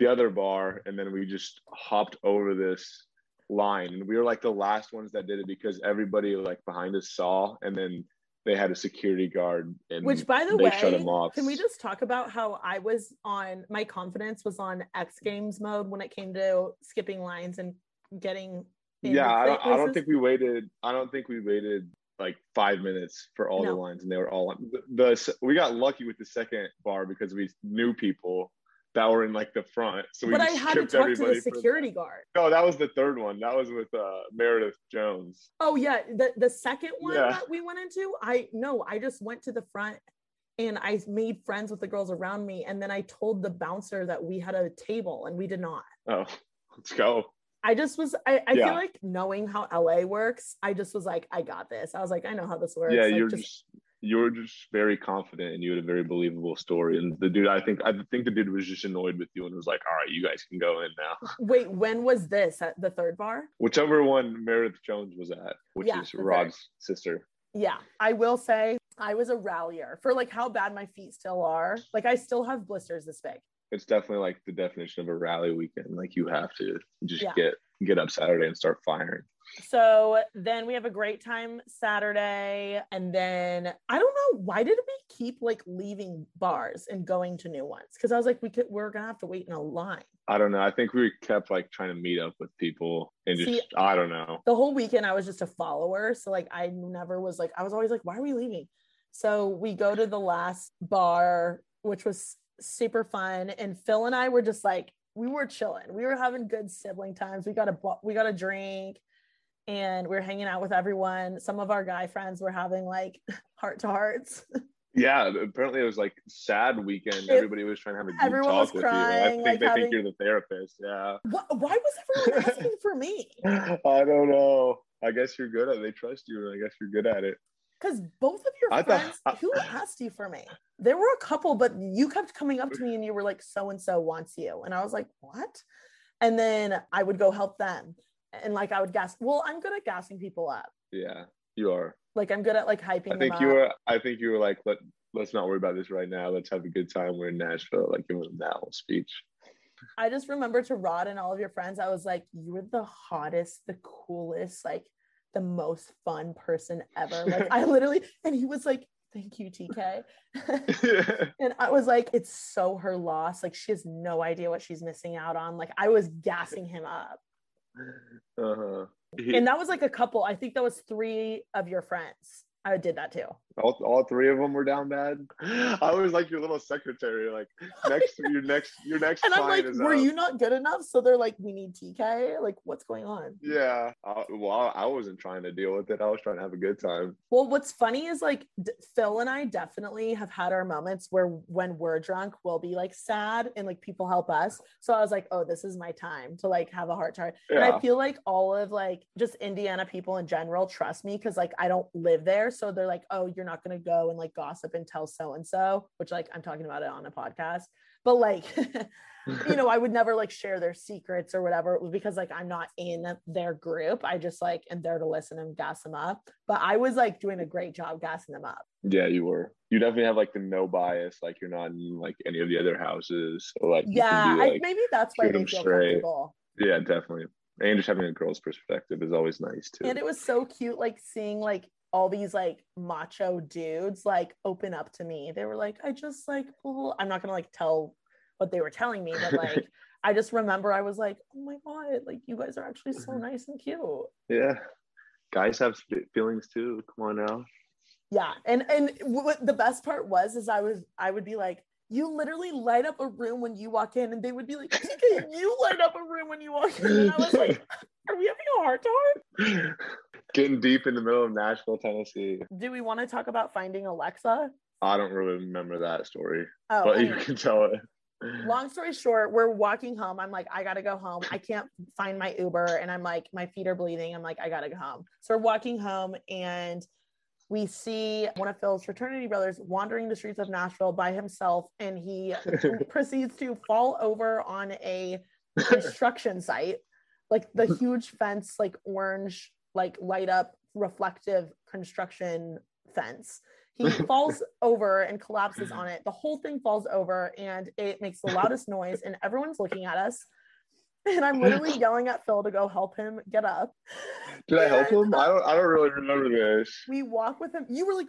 the other bar, and then we just hopped over this line, and we were like the last ones that did it because everybody like behind us saw, and then they had a security guard, and Which by the way, shut him off. can we just talk about how I was on my confidence was on X Games mode when it came to skipping lines and getting in yeah I don't, I don't think we waited i don't think we waited like five minutes for all the lines and they were all on the, the we got lucky with the second bar because we knew people that were in like the front so we but I had to talk to everybody the for- security guard. no that was the third one that was with uh meredith jones Oh yeah, the the second one Yeah. that we went into, I no, I just went to the front and I made friends with the girls around me, and then I told the bouncer that we had a table, and we did not. oh let's go I just was, I, I Yeah. feel like knowing how LA works, I just was like, I got this. I was like, I know how this works. yeah Like, you're just, just you were just very confident and you had a very believable story. And the dude, I think, I think the dude was just annoyed with you and was like, "All right, you guys can go in now." Wait, when was this at the third bar? Whichever one Meredith Jones was at, which Yeah, is Rod's sister. Yeah, I will say I was a rallier for like how bad my feet still are. Like I still have blisters this big. It's definitely like the definition of a rally weekend. Like you have to just Yeah. get get up Saturday and start firing. So then we have a great time Saturday. And then I don't know why did we keep like leaving bars and going to new ones? Because I was like, we could we're gonna have to wait in a line. I don't know. I think we kept like trying to meet up with people and just See- I don't know. The whole weekend I was just a follower. So like I never was like, I was always like, why are we leaving? So we go to the last bar, which was super fun. And Phil and I were just like, we were chilling. We were having good sibling times. We got a we got a drink and we were hanging out with everyone. Some of our guy friends were having like heart to hearts. Yeah, apparently it was like sad weekend. Everybody was trying to have a good everyone talk was with you. I think like, they having- think you're the therapist. Yeah. Wh- Why was everyone asking for me? I don't know. I guess you're good at it. They trust you, and I guess you're good at it. Because both of your I thought- friends, who asked you for me? There were a couple, but you kept coming up to me and you were like, so and so wants you. And I was like, what? And then I would go help them. And like I would gas. Well, I'm good at gassing people up. Yeah, you are. Like I'm good at like hyping I them think up. you were. I think you were like, let let's not worry about this right now. Let's have a good time. We're in Nashville. Like giving them that whole speech. I just remember to Rod and all of your friends, I was like, you were the hottest, the coolest, like the most fun person ever. Like I literally, and he was like, thank you, TK. and I was like, it's so her loss. Like she has no idea what she's missing out on. Like I was gassing him up. Uh huh. And that was like a couple. I think that was three of your friends. I did that too. All, all three of them were down bad. I was like your little secretary. Like next, your next, your next And I'm like, were you not good enough? So they're like, we need TK. Like, what's going on? Yeah. I, well, I wasn't trying to deal with it. I was trying to have a good time. Well, what's funny is like D- Phil and I definitely have had our moments where when we're drunk, we'll be like sad and like people help us. So I was like, oh, this is my time to like have a heart to heart. And I feel like all of like just Indiana people in general trust me because like I don't live there. So they're like, oh, you're not going to go and like gossip and tell so and so, which like I'm talking about it on a podcast. But like, you know, I would never like share their secrets or whatever because like I'm not in their group. I just like am there to listen and gas them up. But I was like doing a great job gassing them up. Yeah, you were. You definitely have like the no bias. Like you're not in like any of the other houses. So like Yeah, be, I, maybe that's why they feel straight. comfortable. Yeah, definitely. And just having a girl's perspective is always nice too. And it was so cute, like seeing like all these like macho dudes like open up to me. They were like, I just like, blah, blah, blah." I'm not gonna like tell what they were telling me, but like, I just remember I was like, oh my god, like you guys are actually so mm-hmm. nice and cute. yeah. Guys have feelings too. Come on now. Yeah, and and what the best part was is I was I would be like, you literally light up a room when you walk in, and they would be like, "TK, you light up a room when you walk in, and I was like, are we having a heart to heart? Getting deep in the middle of Nashville, Tennessee. Do we want to talk about finding Alexa? I don't really remember that story, Oh, but you can tell it. long story short, we're walking home. I'm like, I gotta go home. I can't find my Uber, and I'm like, my feet are bleeding. I'm like, I gotta go home. So we're walking home, and we see one of Phil's fraternity brothers wandering the streets of Nashville by himself, and he proceeds to fall over on a construction site, like the huge fence, like orange, like light up reflective construction fence. He falls over and collapses on it. The whole thing falls over and it makes the loudest noise, and everyone's looking at us. And I'm literally yelling at Phil to go help him get up. Did I help him? I don't. I don't really remember this. We walk with him. You were like,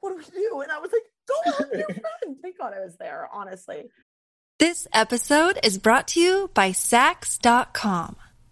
"What do we do?" And I was like, "Go help your friend." Thank God I was there. Honestly, This episode is brought to you by Saks.com.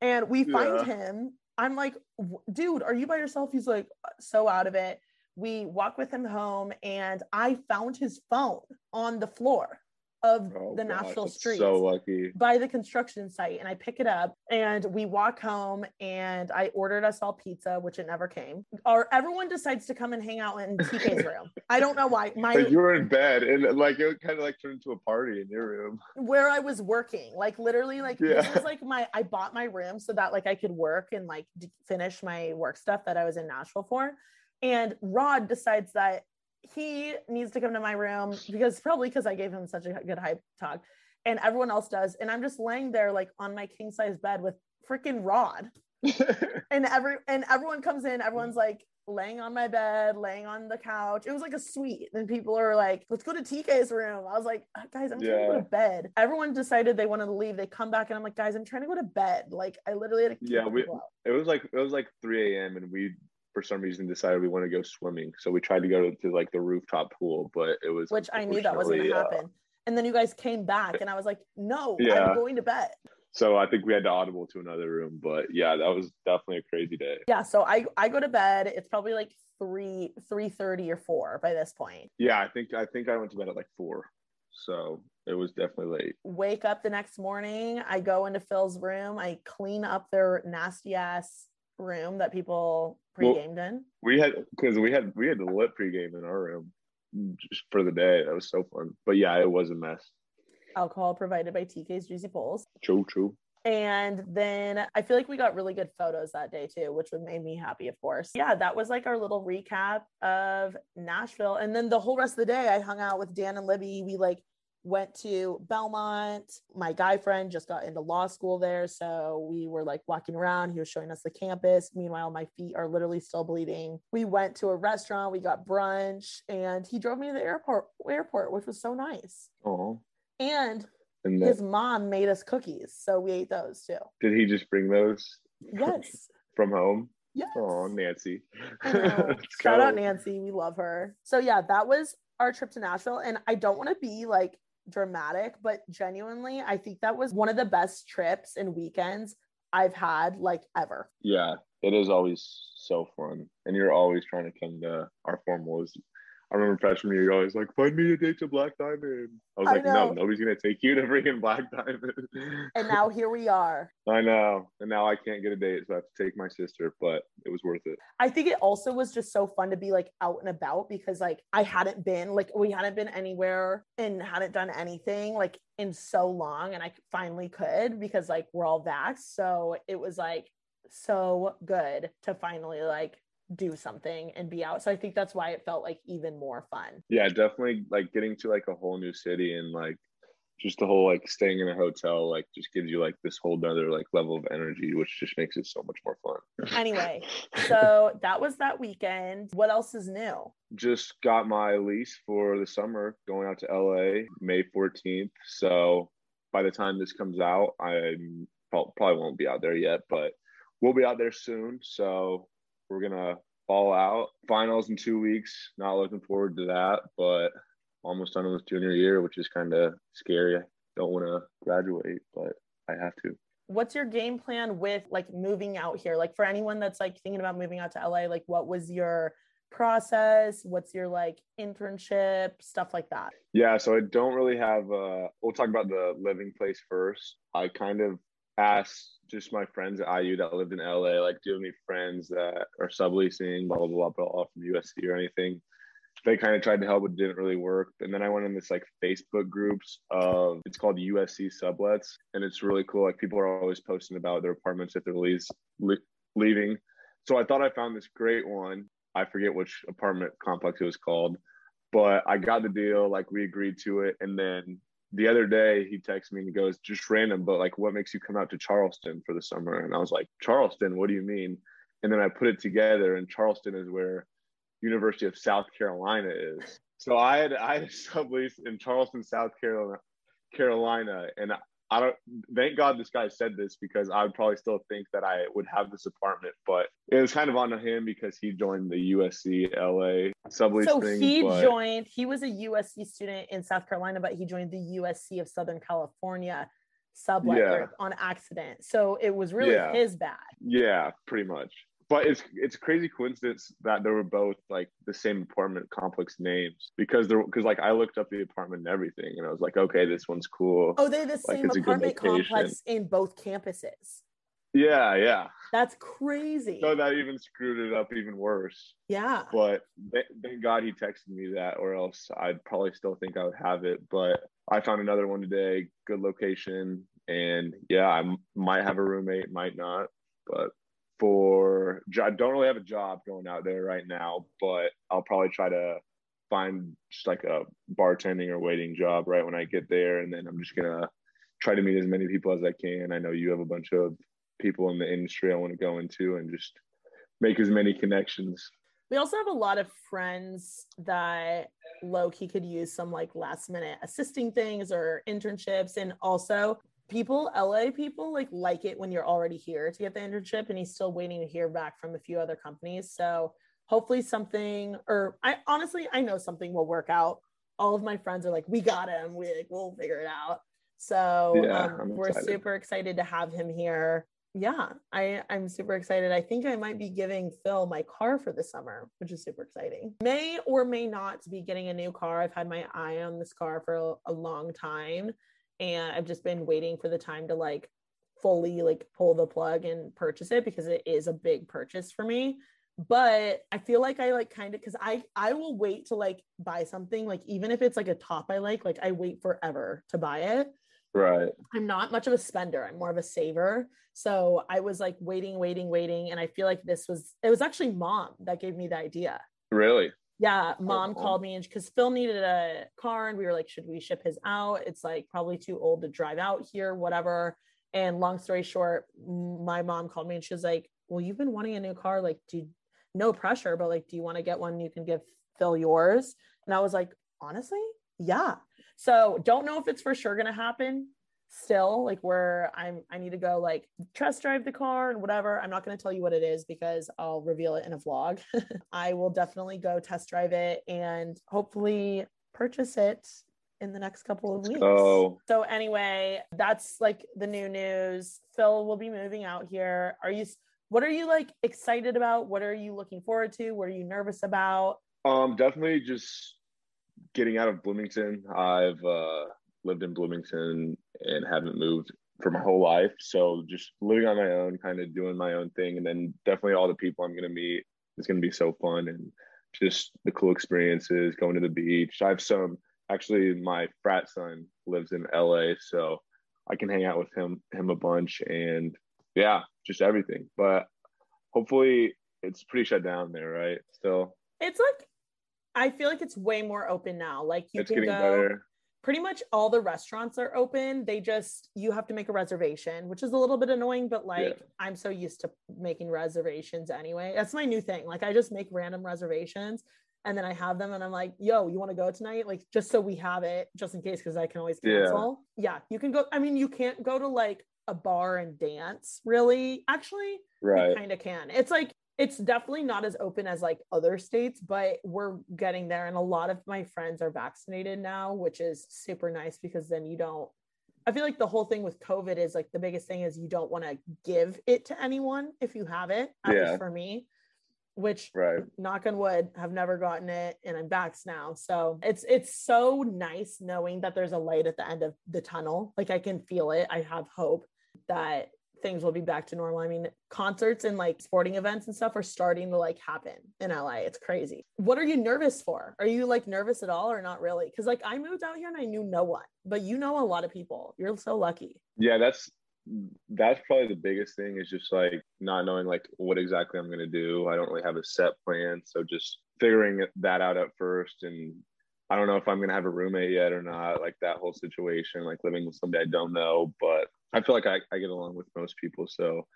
And we find Yeah. him. I'm like, dude, are you by yourself? He's like, so out of it. We walk with him home, and I found his phone on the floor of Oh, the gosh, Nashville streets So lucky. by the construction site. And I pick it up, and we walk home, and I ordered us all pizza, which it never came. Or everyone decides to come and hang out in TK's room. I don't know why. My you were in bed and like it kind of like turned into a party in your room. where I was working. Like literally, like Yeah. this was like my I bought my room so that like I could work and like d- finish my work stuff that I was in Nashville for. And Rod decides that he needs to come to my room because probably because I gave him such a good hype talk, and everyone else does. And I'm just laying there like on my king size bed with freaking Rod, and every and everyone comes in. Everyone's like laying on my bed, laying on the couch. It was like a suite. And people are like, let's go to TK's room. I was like, "Uh, guys, I'm trying to go to bed. Everyone decided they wanted to leave. They come back and I'm like, guys, I'm trying to go to bed. Like I literally had to Yeah, we- It was like it was like 3 a.m. and we for some reason decided we want to go swimming. So we tried to go to, like the rooftop pool, but it was which I knew that wasn't going to unfortunately, uh, happen. And then you guys came back and I was like, no, Yeah. I'm going to bed. so I think we had to audible to another room. But yeah, that was definitely a crazy day. Yeah. So I, I go to bed. It's probably like three, 3.30 or four by this point. Yeah, I think I think I went to bed at like four. So it was definitely late. wake up the next morning i go into phil's room i clean up their nasty ass room that people Well- pre-gamed in We had because we had we had the lit pregame in our room just for the day. That was so fun. But yeah, it was a mess. alcohol provided by tk's juicy pulls True, true. and then i feel like we got really good photos that day too which would made me happy of course yeah that was like our little recap of nashville and then the whole rest of the day i hung out with dan and libby we like went to belmont my guy friend just got into law school there so we were like walking around he was showing us the campus meanwhile my feet are literally still bleeding we went to a restaurant we got brunch and he drove me to the airport airport which was so nice Oh, and and his mom made us cookies so we ate those too did he just bring those yes from home? yes Oh, Nancy. Shout out. Nancy. We love her. So yeah, that was our trip to Nashville. And I don't want to be like dramatic, but genuinely, I think that was one of the best trips and weekends I've had like ever. Yeah, it is always so fun, and you're always trying to come to our formals. I remember freshman year, you're always like, "Find me a date to Black Diamond." I was I like, know. "No, nobody's gonna take you to freaking Black Diamond." And now here we are. I know, and now I can't get a date, so I have to take my sister. But it was worth it. I think it also was just so fun to be like out and about because like I hadn't been like we hadn't been anywhere and hadn't done anything like in so long and I finally could because like we're all vaxxed. So it was like so good to finally like do something and be out. So I think that's why it felt like even more fun. Yeah, definitely. Like getting to like a whole new city and like just the whole like staying in a hotel like just gives you like this whole nother like level of energy, which just makes it so much more fun. Anyway, so that was that weekend. What else is new? just got my lease for the summer going out to LA May 14th. So by the time this comes out, I probably won't be out there yet, but we'll be out there soon. So we're going to fall out. Finals in two weeks. Not looking forward to that, but almost done with junior year, which is kind of scary. I don't want to graduate, but I have to. What's your game plan with like moving out here? Like for anyone that's like thinking about moving out to LA, like what was your process? What's your like internship, stuff like that? Yeah, so I don't really have. Uh, we'll talk about the living place first. I kind of asked just my friends at IU that lived in LA, like, do you have any friends that are subleasing, blah blah blah, blah, from USC or anything? They kind of tried to help, but didn't really work. And then I went in this like Facebook groups of it's called USC sublets, and it's really cool. Like people are always posting about their apartments if they're lease, le- leaving. So I thought I found this great one. I forget which apartment complex it was called but I got the deal, like we agreed to it, and then the other day he texts me and he goes, just random, but like, what makes you come out to Charleston for the summer? And I was like, Charleston, what do you mean? And then I put it together, and Charleston is where University of South Carolina is. So I had I had a sublease in Charleston, South Carolina, Carolina, and I don't. Thank God this guy said this because I would probably still think that I would have this apartment, but it was kind of on him because he joined the USC LA sublease so thing. he but- joined. He was a USC student in South Carolina, but he joined the USC of Southern California sublet Yeah. on accident. So it was really Yeah. his bad. Yeah, pretty much. But it's it's a crazy coincidence that they were both like the same apartment complex names because they're because like I looked up the apartment and everything and I was like, okay, this one's cool. Oh, they're the Like, same it's a good apartment complex in both campuses. Yeah, yeah. That's crazy. So that even screwed it up even worse. yeah. But th- thank God he texted me that, or else I'd probably still think I would have it. But I found another one today, good location, and yeah, I m- might have a roommate, might not. But for I don't really have a job going out there right now, but I'll probably try to find just like a bartending or waiting job right when I get there, and then I'm just gonna try to meet as many people as I can. I know you have a bunch of people in the industry I want to go into, and just make as many connections. We also have a lot of friends that low key could use some like last minute assisting things or internships. And also, people, LA people, like like it when you're already here to get the internship and he's still waiting to hear back from a few other companies. So hopefully, something, or I honestly, I know something will work out. All of my friends are like, we got him. We like, we'll figure it out. So Yeah, um, we're excited. super excited to have him here yeah i i'm super excited i think i might be giving phil my car for the summer which is super exciting may or may not be getting a new car i've had my eye on this car for a, a long time and i've just been waiting for the time to like fully like pull the plug and purchase it because it is a big purchase for me but i feel like i like kind of because i i will wait to like buy something like even if it's like a top i like like i wait forever to buy it Right. I'm not much of a spender. I'm more of a saver. So I was like waiting, waiting, waiting. And I feel like this was, it was actually mom that gave me the idea. Really? Yeah. Mom cool. called me and because Phil needed a car and we were like, should we ship his out? It's like probably too old to drive out here, whatever. And long story short, my mom called me and she was like, well, you've been wanting a new car. Like, do you, no pressure, but like, do you want to get one? You can give Phil yours. And I was like, honestly, yeah. So don't know if it's for sure gonna happen still, like where I'm I need to go like test drive the car and whatever. I'm not gonna tell you what it is because I'll reveal it in a vlog. I will definitely go test drive it and hopefully purchase it in the next couple of weeks. go. So anyway, that's like the new news. Phil will be moving out here. Are you what are you like excited about? What are you looking forward to? What are you nervous about? Um, definitely just getting out of Bloomington. I've uh, lived in Bloomington and haven't moved for my whole life. So just living on my own, kind of doing my own thing, and then definitely all the people I'm gonna meet is gonna be so fun and just the cool experiences, going to the beach. I have some actually my frat son lives in LA, so I can hang out with him him a bunch and yeah, just everything. But hopefully it's pretty shut down there, right? Still. It's like I feel like it's way more open now. Like you it's can go better. Pretty much all the restaurants are open. They just you have to make a reservation, which is a little bit annoying, but like Yeah. I'm so used to making reservations anyway. That's my new thing. Like I just make random reservations and then I have them and I'm like, yo, you want to go tonight? Like just so we have it, just in case, because I can always Yeah. cancel. Yeah. you can go. I mean, you can't go to like a bar and dance, really. Actually, Right. you kind of can. It's like it's definitely not as open as like other states, but we're getting there. And a lot of my friends are vaccinated now, which is super nice because then you don't. I feel like the whole thing with COVID is like the biggest thing is you don't want to give it to anyone if you have it. At Yeah. least for me, which Right. knock on wood have never gotten it and i'm vaxxed now so it's it's so nice knowing that there's a light at the end of the tunnel like i can feel it i have hope that things will be back to normal. I mean concerts and like sporting events and stuff are starting to like happen in la it's crazy. What are you nervous for? Are you like nervous at all or not really? Because like i moved out here and i knew no one but you know a lot of people. You're so lucky. Yeah, that's that's probably the biggest thing is just like not knowing like what exactly I'm gonna do. I don't really have a set plan, so just figuring that out at first. And I don't know if I'm gonna have a roommate yet or not. Like that whole situation, like living with somebody I don't know, but I feel like I, I get along with most people, so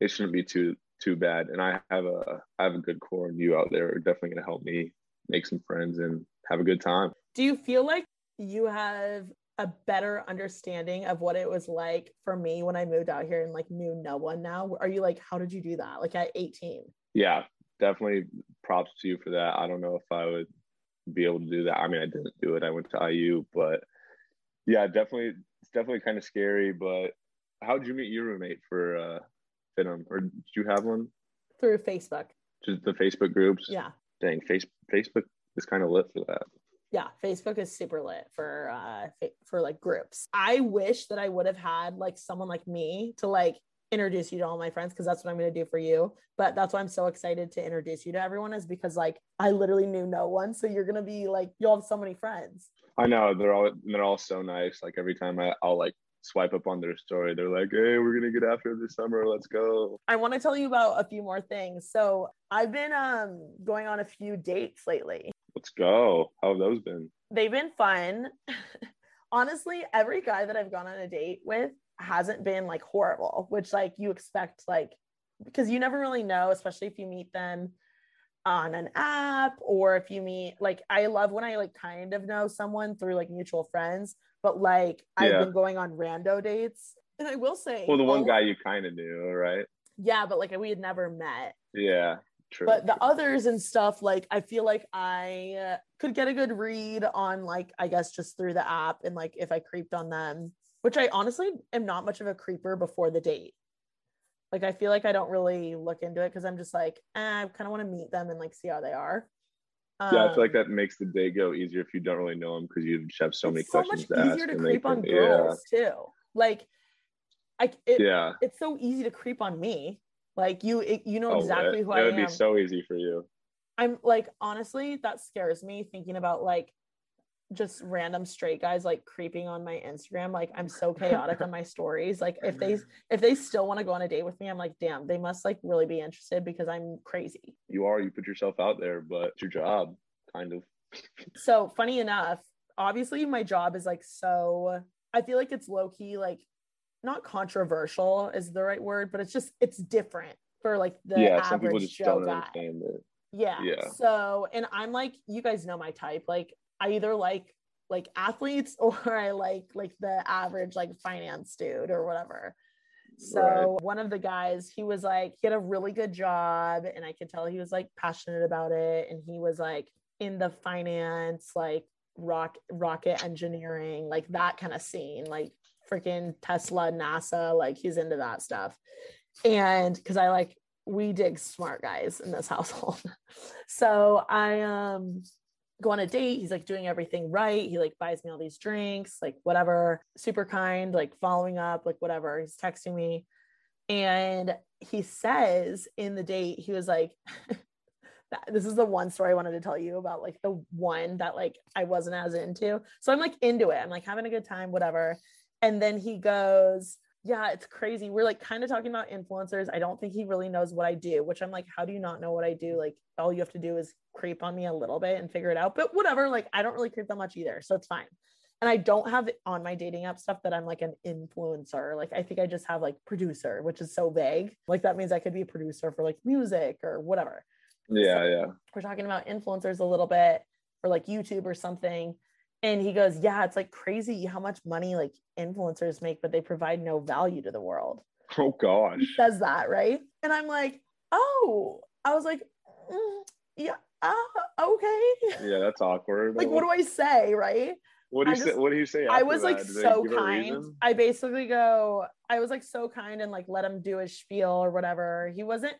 it shouldn't be too too bad. And I have a I have a good core, and you out there are definitely gonna help me make some friends and have a good time. Do you feel like you have a better understanding of what it was like for me when I moved out here and like knew no one now? Are you like, how did you do that? Like at 18? Yeah, definitely props to you for that. I don't know if I would be able to do that. I mean, I didn't do it. I went to IU, but yeah, definitely, it's definitely kind of scary. But how did you meet your roommate for uh, Finham, or did you have one through Facebook? Just the Facebook groups. Yeah. Dang, face Facebook is kind of lit for that. Yeah, Facebook is super lit for uh for like groups. I wish that I would have had like someone like me to like introduce you to all my friends because that's what I'm going to do for you. But that's why I'm so excited to introduce you to everyone is because like I literally knew no one, so you're going to be like you'll have so many friends. I know they're all they're all so nice. Like every time I, I'll like swipe up on their story, they're like, "Hey, we're gonna get after this summer. Let's go." I want to tell you about a few more things. So I've been um going on a few dates lately. Let's go. How have those been? They've been fun. Honestly, every guy that I've gone on a date with hasn't been like horrible, which like you expect like because you never really know, especially if you meet them on an app or if you meet like I love when I like kind of know someone through like mutual friends, but like yeah. I've been going on rando dates. And I will say Well, the one guy you kind of knew, right? Yeah, but like we had never met. Yeah. True, but the others and stuff like i feel like i uh, could get a good read on like i guess just through the app and like if i creeped on them which I honestly am not much of a creeper before the date. Like I feel like I don't really look into it because I'm just like, eh, I kind of want to meet them and like see how they are. Um, yeah, I feel like um, that makes the day go easier if you don't really know them because you just have so many questions. It's so much to easier ask. to creep on girls yeah. too. Like, I it, yeah, it's so easy to creep on me. Like you, it, you know oh, exactly it, who I am. It would be so easy for you. I'm like honestly, that scares me thinking about like just random straight guys like creeping on my Instagram. Like I'm so chaotic on my stories. Like if they if they still want to go on a date with me, I'm like, damn, they must like really be interested because I'm crazy. You are, you put yourself out there, but it's your job, kind of. so funny enough, obviously my job is like so I feel like it's low key, like not controversial is the right word, but it's just it's different for like the yeah, average some people just Joe don't guy. Yeah. Yeah. So, and I'm like, you guys know my type. Like, I either like like athletes or I like like the average like finance dude or whatever. So Right. one of the guys, he was like, he had a really good job, and I could tell he was like passionate about it, and he was like in the finance, like rock rocket engineering, like that kind of scene, like freaking Tesla, NASA, like he's into that stuff. And because I like we dig smart guys in this household. so I um go on a date. He's like doing everything right. He like buys me all these drinks, like whatever, super kind, like following up, like whatever. He's texting me. And he says in the date, he was like, this is the one story I wanted to tell you about, like the one that like I wasn't as into. So I'm like into it. I'm like having a good time, whatever. And then he goes, yeah, it's crazy. We're like kind of talking about influencers. I don't think he really knows what I do, which I'm like, how do you not know what I do? Like, all you have to do is creep on me a little bit and figure it out. But whatever, like, I don't really creep that much either. So it's fine. And I don't have on my dating app stuff that I'm like an influencer. Like, I think I just have like producer, which is so vague. Like, that means I could be a producer for like music or whatever. Yeah, yeah. We're talking about influencers a little bit or like YouTube or something and he goes yeah it's like crazy how much money like influencers make but they provide no value to the world Oh gosh. he says that right and i'm like oh i was like mm, yeah uh, okay Yeah, that's awkward. like what do i say right What do you say? What do you say? i was like? So kind i basically go i was like so kind and like let him do his spiel or whatever he wasn't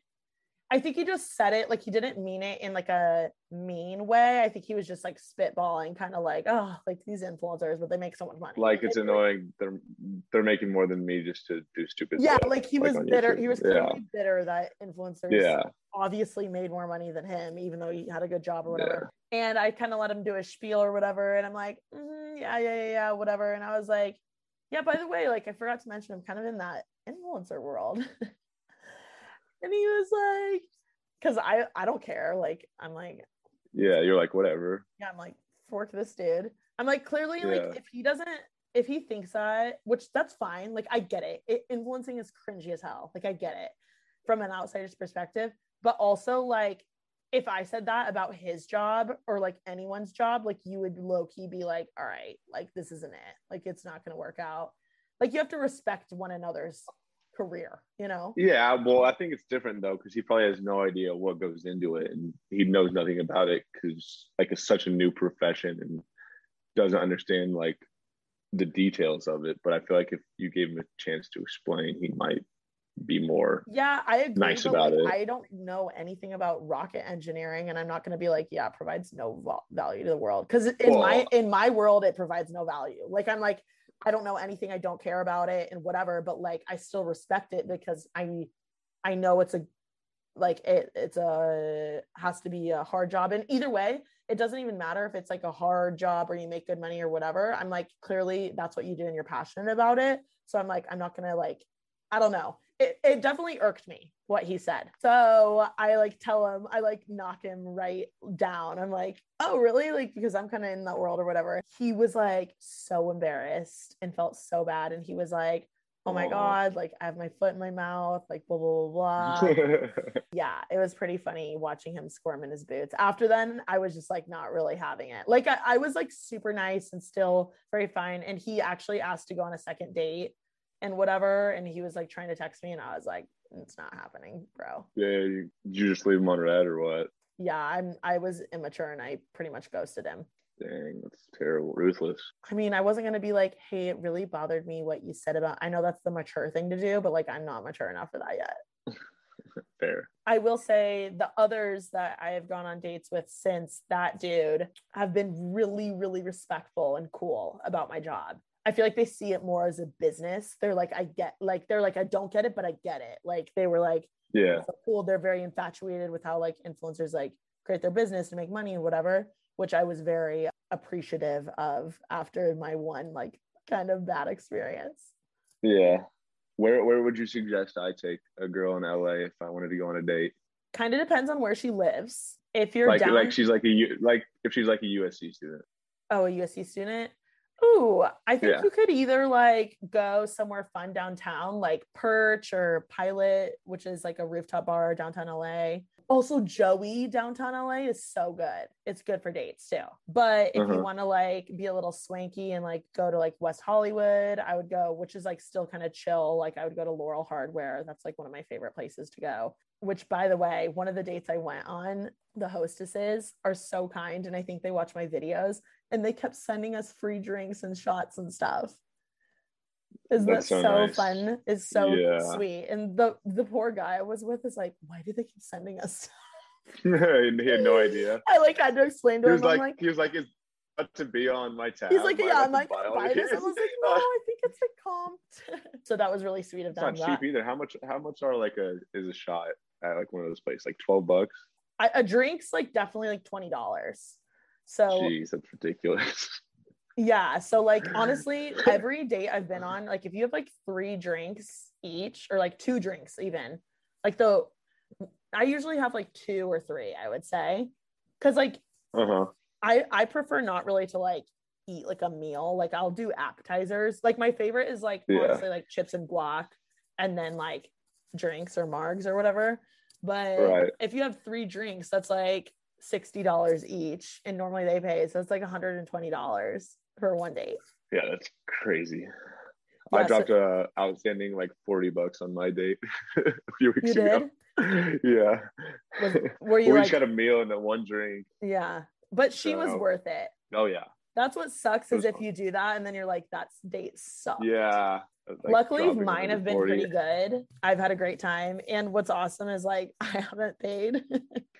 i think he just said it like he didn't mean it in like a mean way i think he was just like spitballing kind of like oh like these influencers but they make so much money Like it's annoying. They're they're making more than me just to do stupid. yeah stuff, like he was bitter YouTube. he was yeah. clearly bitter that influencers Yeah. obviously made more money than him even though he had a good job or whatever and i kind of let him do a spiel or whatever and i'm like "Mhm, yeah yeah yeah yeah whatever and i was like yeah by the way like i forgot to mention i'm kind of in that influencer world and he was like because i i don't care like i'm like Yeah, you're like whatever. yeah i'm like fork this dude. I'm like, clearly, like, if he doesn't, if he thinks that, which that's fine. Like, I get it. it. Influencing is cringy as hell. Like, I get it from an outsider's perspective. But also, like, if I said that about his job or like anyone's job, like, you would low key be like, all right, like, this isn't it. Like, it's not going to work out. Like, you have to respect one another's career, you know? Yeah, well, I think it's different though because he probably has no idea what goes into it, and he knows nothing about it because like it's such a new profession and doesn't understand like the details of it. But I feel like if you gave him a chance to explain, he might be more. Yeah, I agree. Nice about like, it. I don't know anything about rocket engineering, and I'm not going to be like, yeah, it provides no val- value to the world because in my in my world, it provides no value. Like I'm like, I don't know anything, I don't care about it, and whatever. But like, I still respect it because I I know it's a like it it's a has to be a hard job, and either way, it doesn't even matter if it's like a hard job or you make good money or whatever. I'm like, clearly that's what you do and you're passionate about it. So I'm like, I'm not gonna like I don't know. It, it definitely irked me what he said. So I like tell him, I like knock him right down. I'm like, oh, really? Like, because I'm kind of in that world or whatever. He was like so embarrassed and felt so bad. And he was like, oh my Aw. God, like I have my foot in my mouth, like blah, blah, blah, blah. yeah, it was pretty funny watching him squirm in his boots. After then, I was just like not really having it. Like I, I was like super nice and still very fine. And he actually asked to go on a second date and whatever. And he was like trying to text me, and I was like, it's not happening, bro. yeah, you, did you just leave him on red or what? Yeah, I'm I was immature and I pretty much ghosted him. Dang, that's terrible, ruthless. I mean, I wasn't gonna be like, hey, it really bothered me what you said about I know that's the mature thing to do, but like I'm not mature enough for that yet. Fair. I will say the others that I have gone on dates with since that dude have been really, really respectful and cool about my job. I feel like they see it more as a business. They're like, I get, like, they're like, I don't get it, but I get it. Like, they were like, Yeah, so cool. They're very infatuated with how like influencers like create their business to make money and whatever, which I was very appreciative of after my one like kind of bad experience. yeah. Where where would you suggest I take a girl in LA if I wanted to go on a date? Kind of depends on where she lives. If you're Like down, like she's like a like if she's like a USC student. oh, a USC student. Ooh, I think Yeah. you could either like go somewhere fun downtown, like Perch or Pilot, which is like a rooftop bar downtown LA. Also, Joey downtown LA is so good. It's good for dates too. But if you Uh-huh. want to like be a little swanky and like go to like West Hollywood, I would go, which is like still kind of chill. Like I would go to Laurel Hardware. That's like one of my favorite places to go. Which, by the way, one of the dates I went on, the hostesses are so kind, and I think they watch my videos, and they kept sending us free drinks and shots and stuff. Is that That's so so, nice. fun? It's so Yeah. sweet. And the the poor guy I was with is like, why do they keep sending us? he had no idea. I like had to explain to He him. like, like, he was like, is about to be on my tab. he's like, yeah, I'm like, buy this. I was like, no, I think it's a comp. so that was really sweet of It's them. not that- cheap either. How much? How much are like a is a shot at like one of those places? Like twelve bucks. I, a drink's like definitely like twenty dollars. So Jeez, that's ridiculous. Yeah. So like honestly, every date I've been on, like if you have like three drinks each or like two drinks even, like the I usually have like two or three, I would say. Cause like Uh huh. I I prefer not really to like eat like a meal. Like I'll do appetizers. Like my favorite is like Yeah. honestly like chips and guac and then like drinks or margs or whatever. But Right. if you have three drinks, that's like $60 each. And normally they pay. So it's like $120 for one date. Yeah, that's crazy. Yeah, I so- dropped a outstanding like forty bucks on my date a few weeks You ago. yeah. Was- were you we like- got a meal and then one drink. Yeah. But she was worth it. Oh yeah. That's what sucks is if you do that and then you're like, that's date sucks. Yeah. Like, Luckily, mine have been pretty good. I've had a great time. And what's awesome is like, I haven't paid,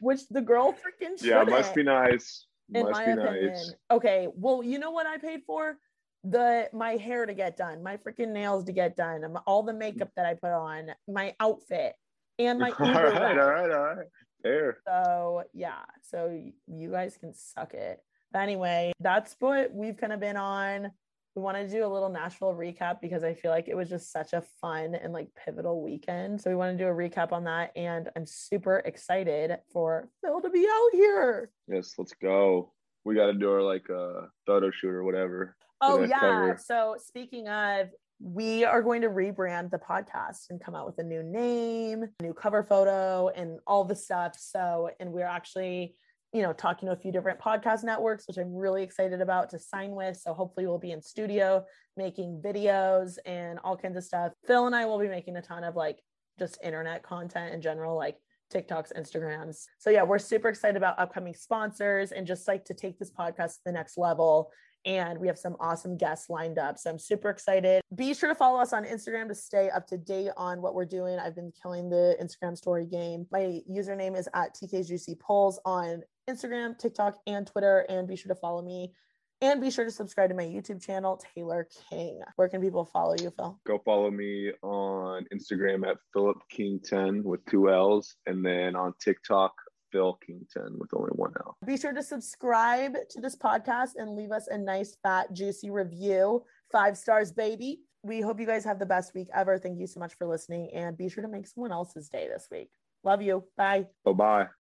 which the girl freaking should. Yeah, must be nice. in must my be opinion. nice. Okay, well, you know what I paid for? The my hair to get done, my freaking nails to get done, all the mm. makeup that I put on, my outfit, and my all right, ride. all right, all right. Fair. So yeah, so you guys can suck it. But anyway, that's what we've kind of been on. We want to do a little Nashville recap because I feel like it was just such a fun and like pivotal weekend. So we want to do a recap on that, and I'm super excited for Phil to be out here. Yes, let's go. we got to do our like uh, photo shoot or whatever. Oh yeah. Cover. So speaking of, we are going to rebrand the podcast and come out with a new name, new cover photo, and all the stuff. So, and we're actually you know, talking to a few different podcast networks, which I'm really excited about to sign with. So hopefully we'll be in studio making videos and all kinds of stuff. Phil and I will be making a ton of like just internet content in general, like TikToks, Instagrams. So yeah, we're super excited about upcoming sponsors and just like to take this podcast to the next level. And we have some awesome guests lined up. So I'm super excited. Be sure to follow us on Instagram to stay up to date on what we're doing. I've been killing the Instagram story game. My username is at TK's Juicy Polls on Instagram, TikTok, and Twitter. And be sure to follow me. And be sure to subscribe to my YouTube channel, Taylor King. Where can people follow you, Phil? Go follow me on Instagram at Phillip King 10 with two L's. And then on TikTok, Phil King 10 with only one L. Be sure to subscribe to this podcast and leave us a nice, fat, juicy review. Five stars, baby. We hope you guys have the best week ever. Thank you so much for listening. And be sure to make someone else's day this week. Love you. Bye. Bye bye.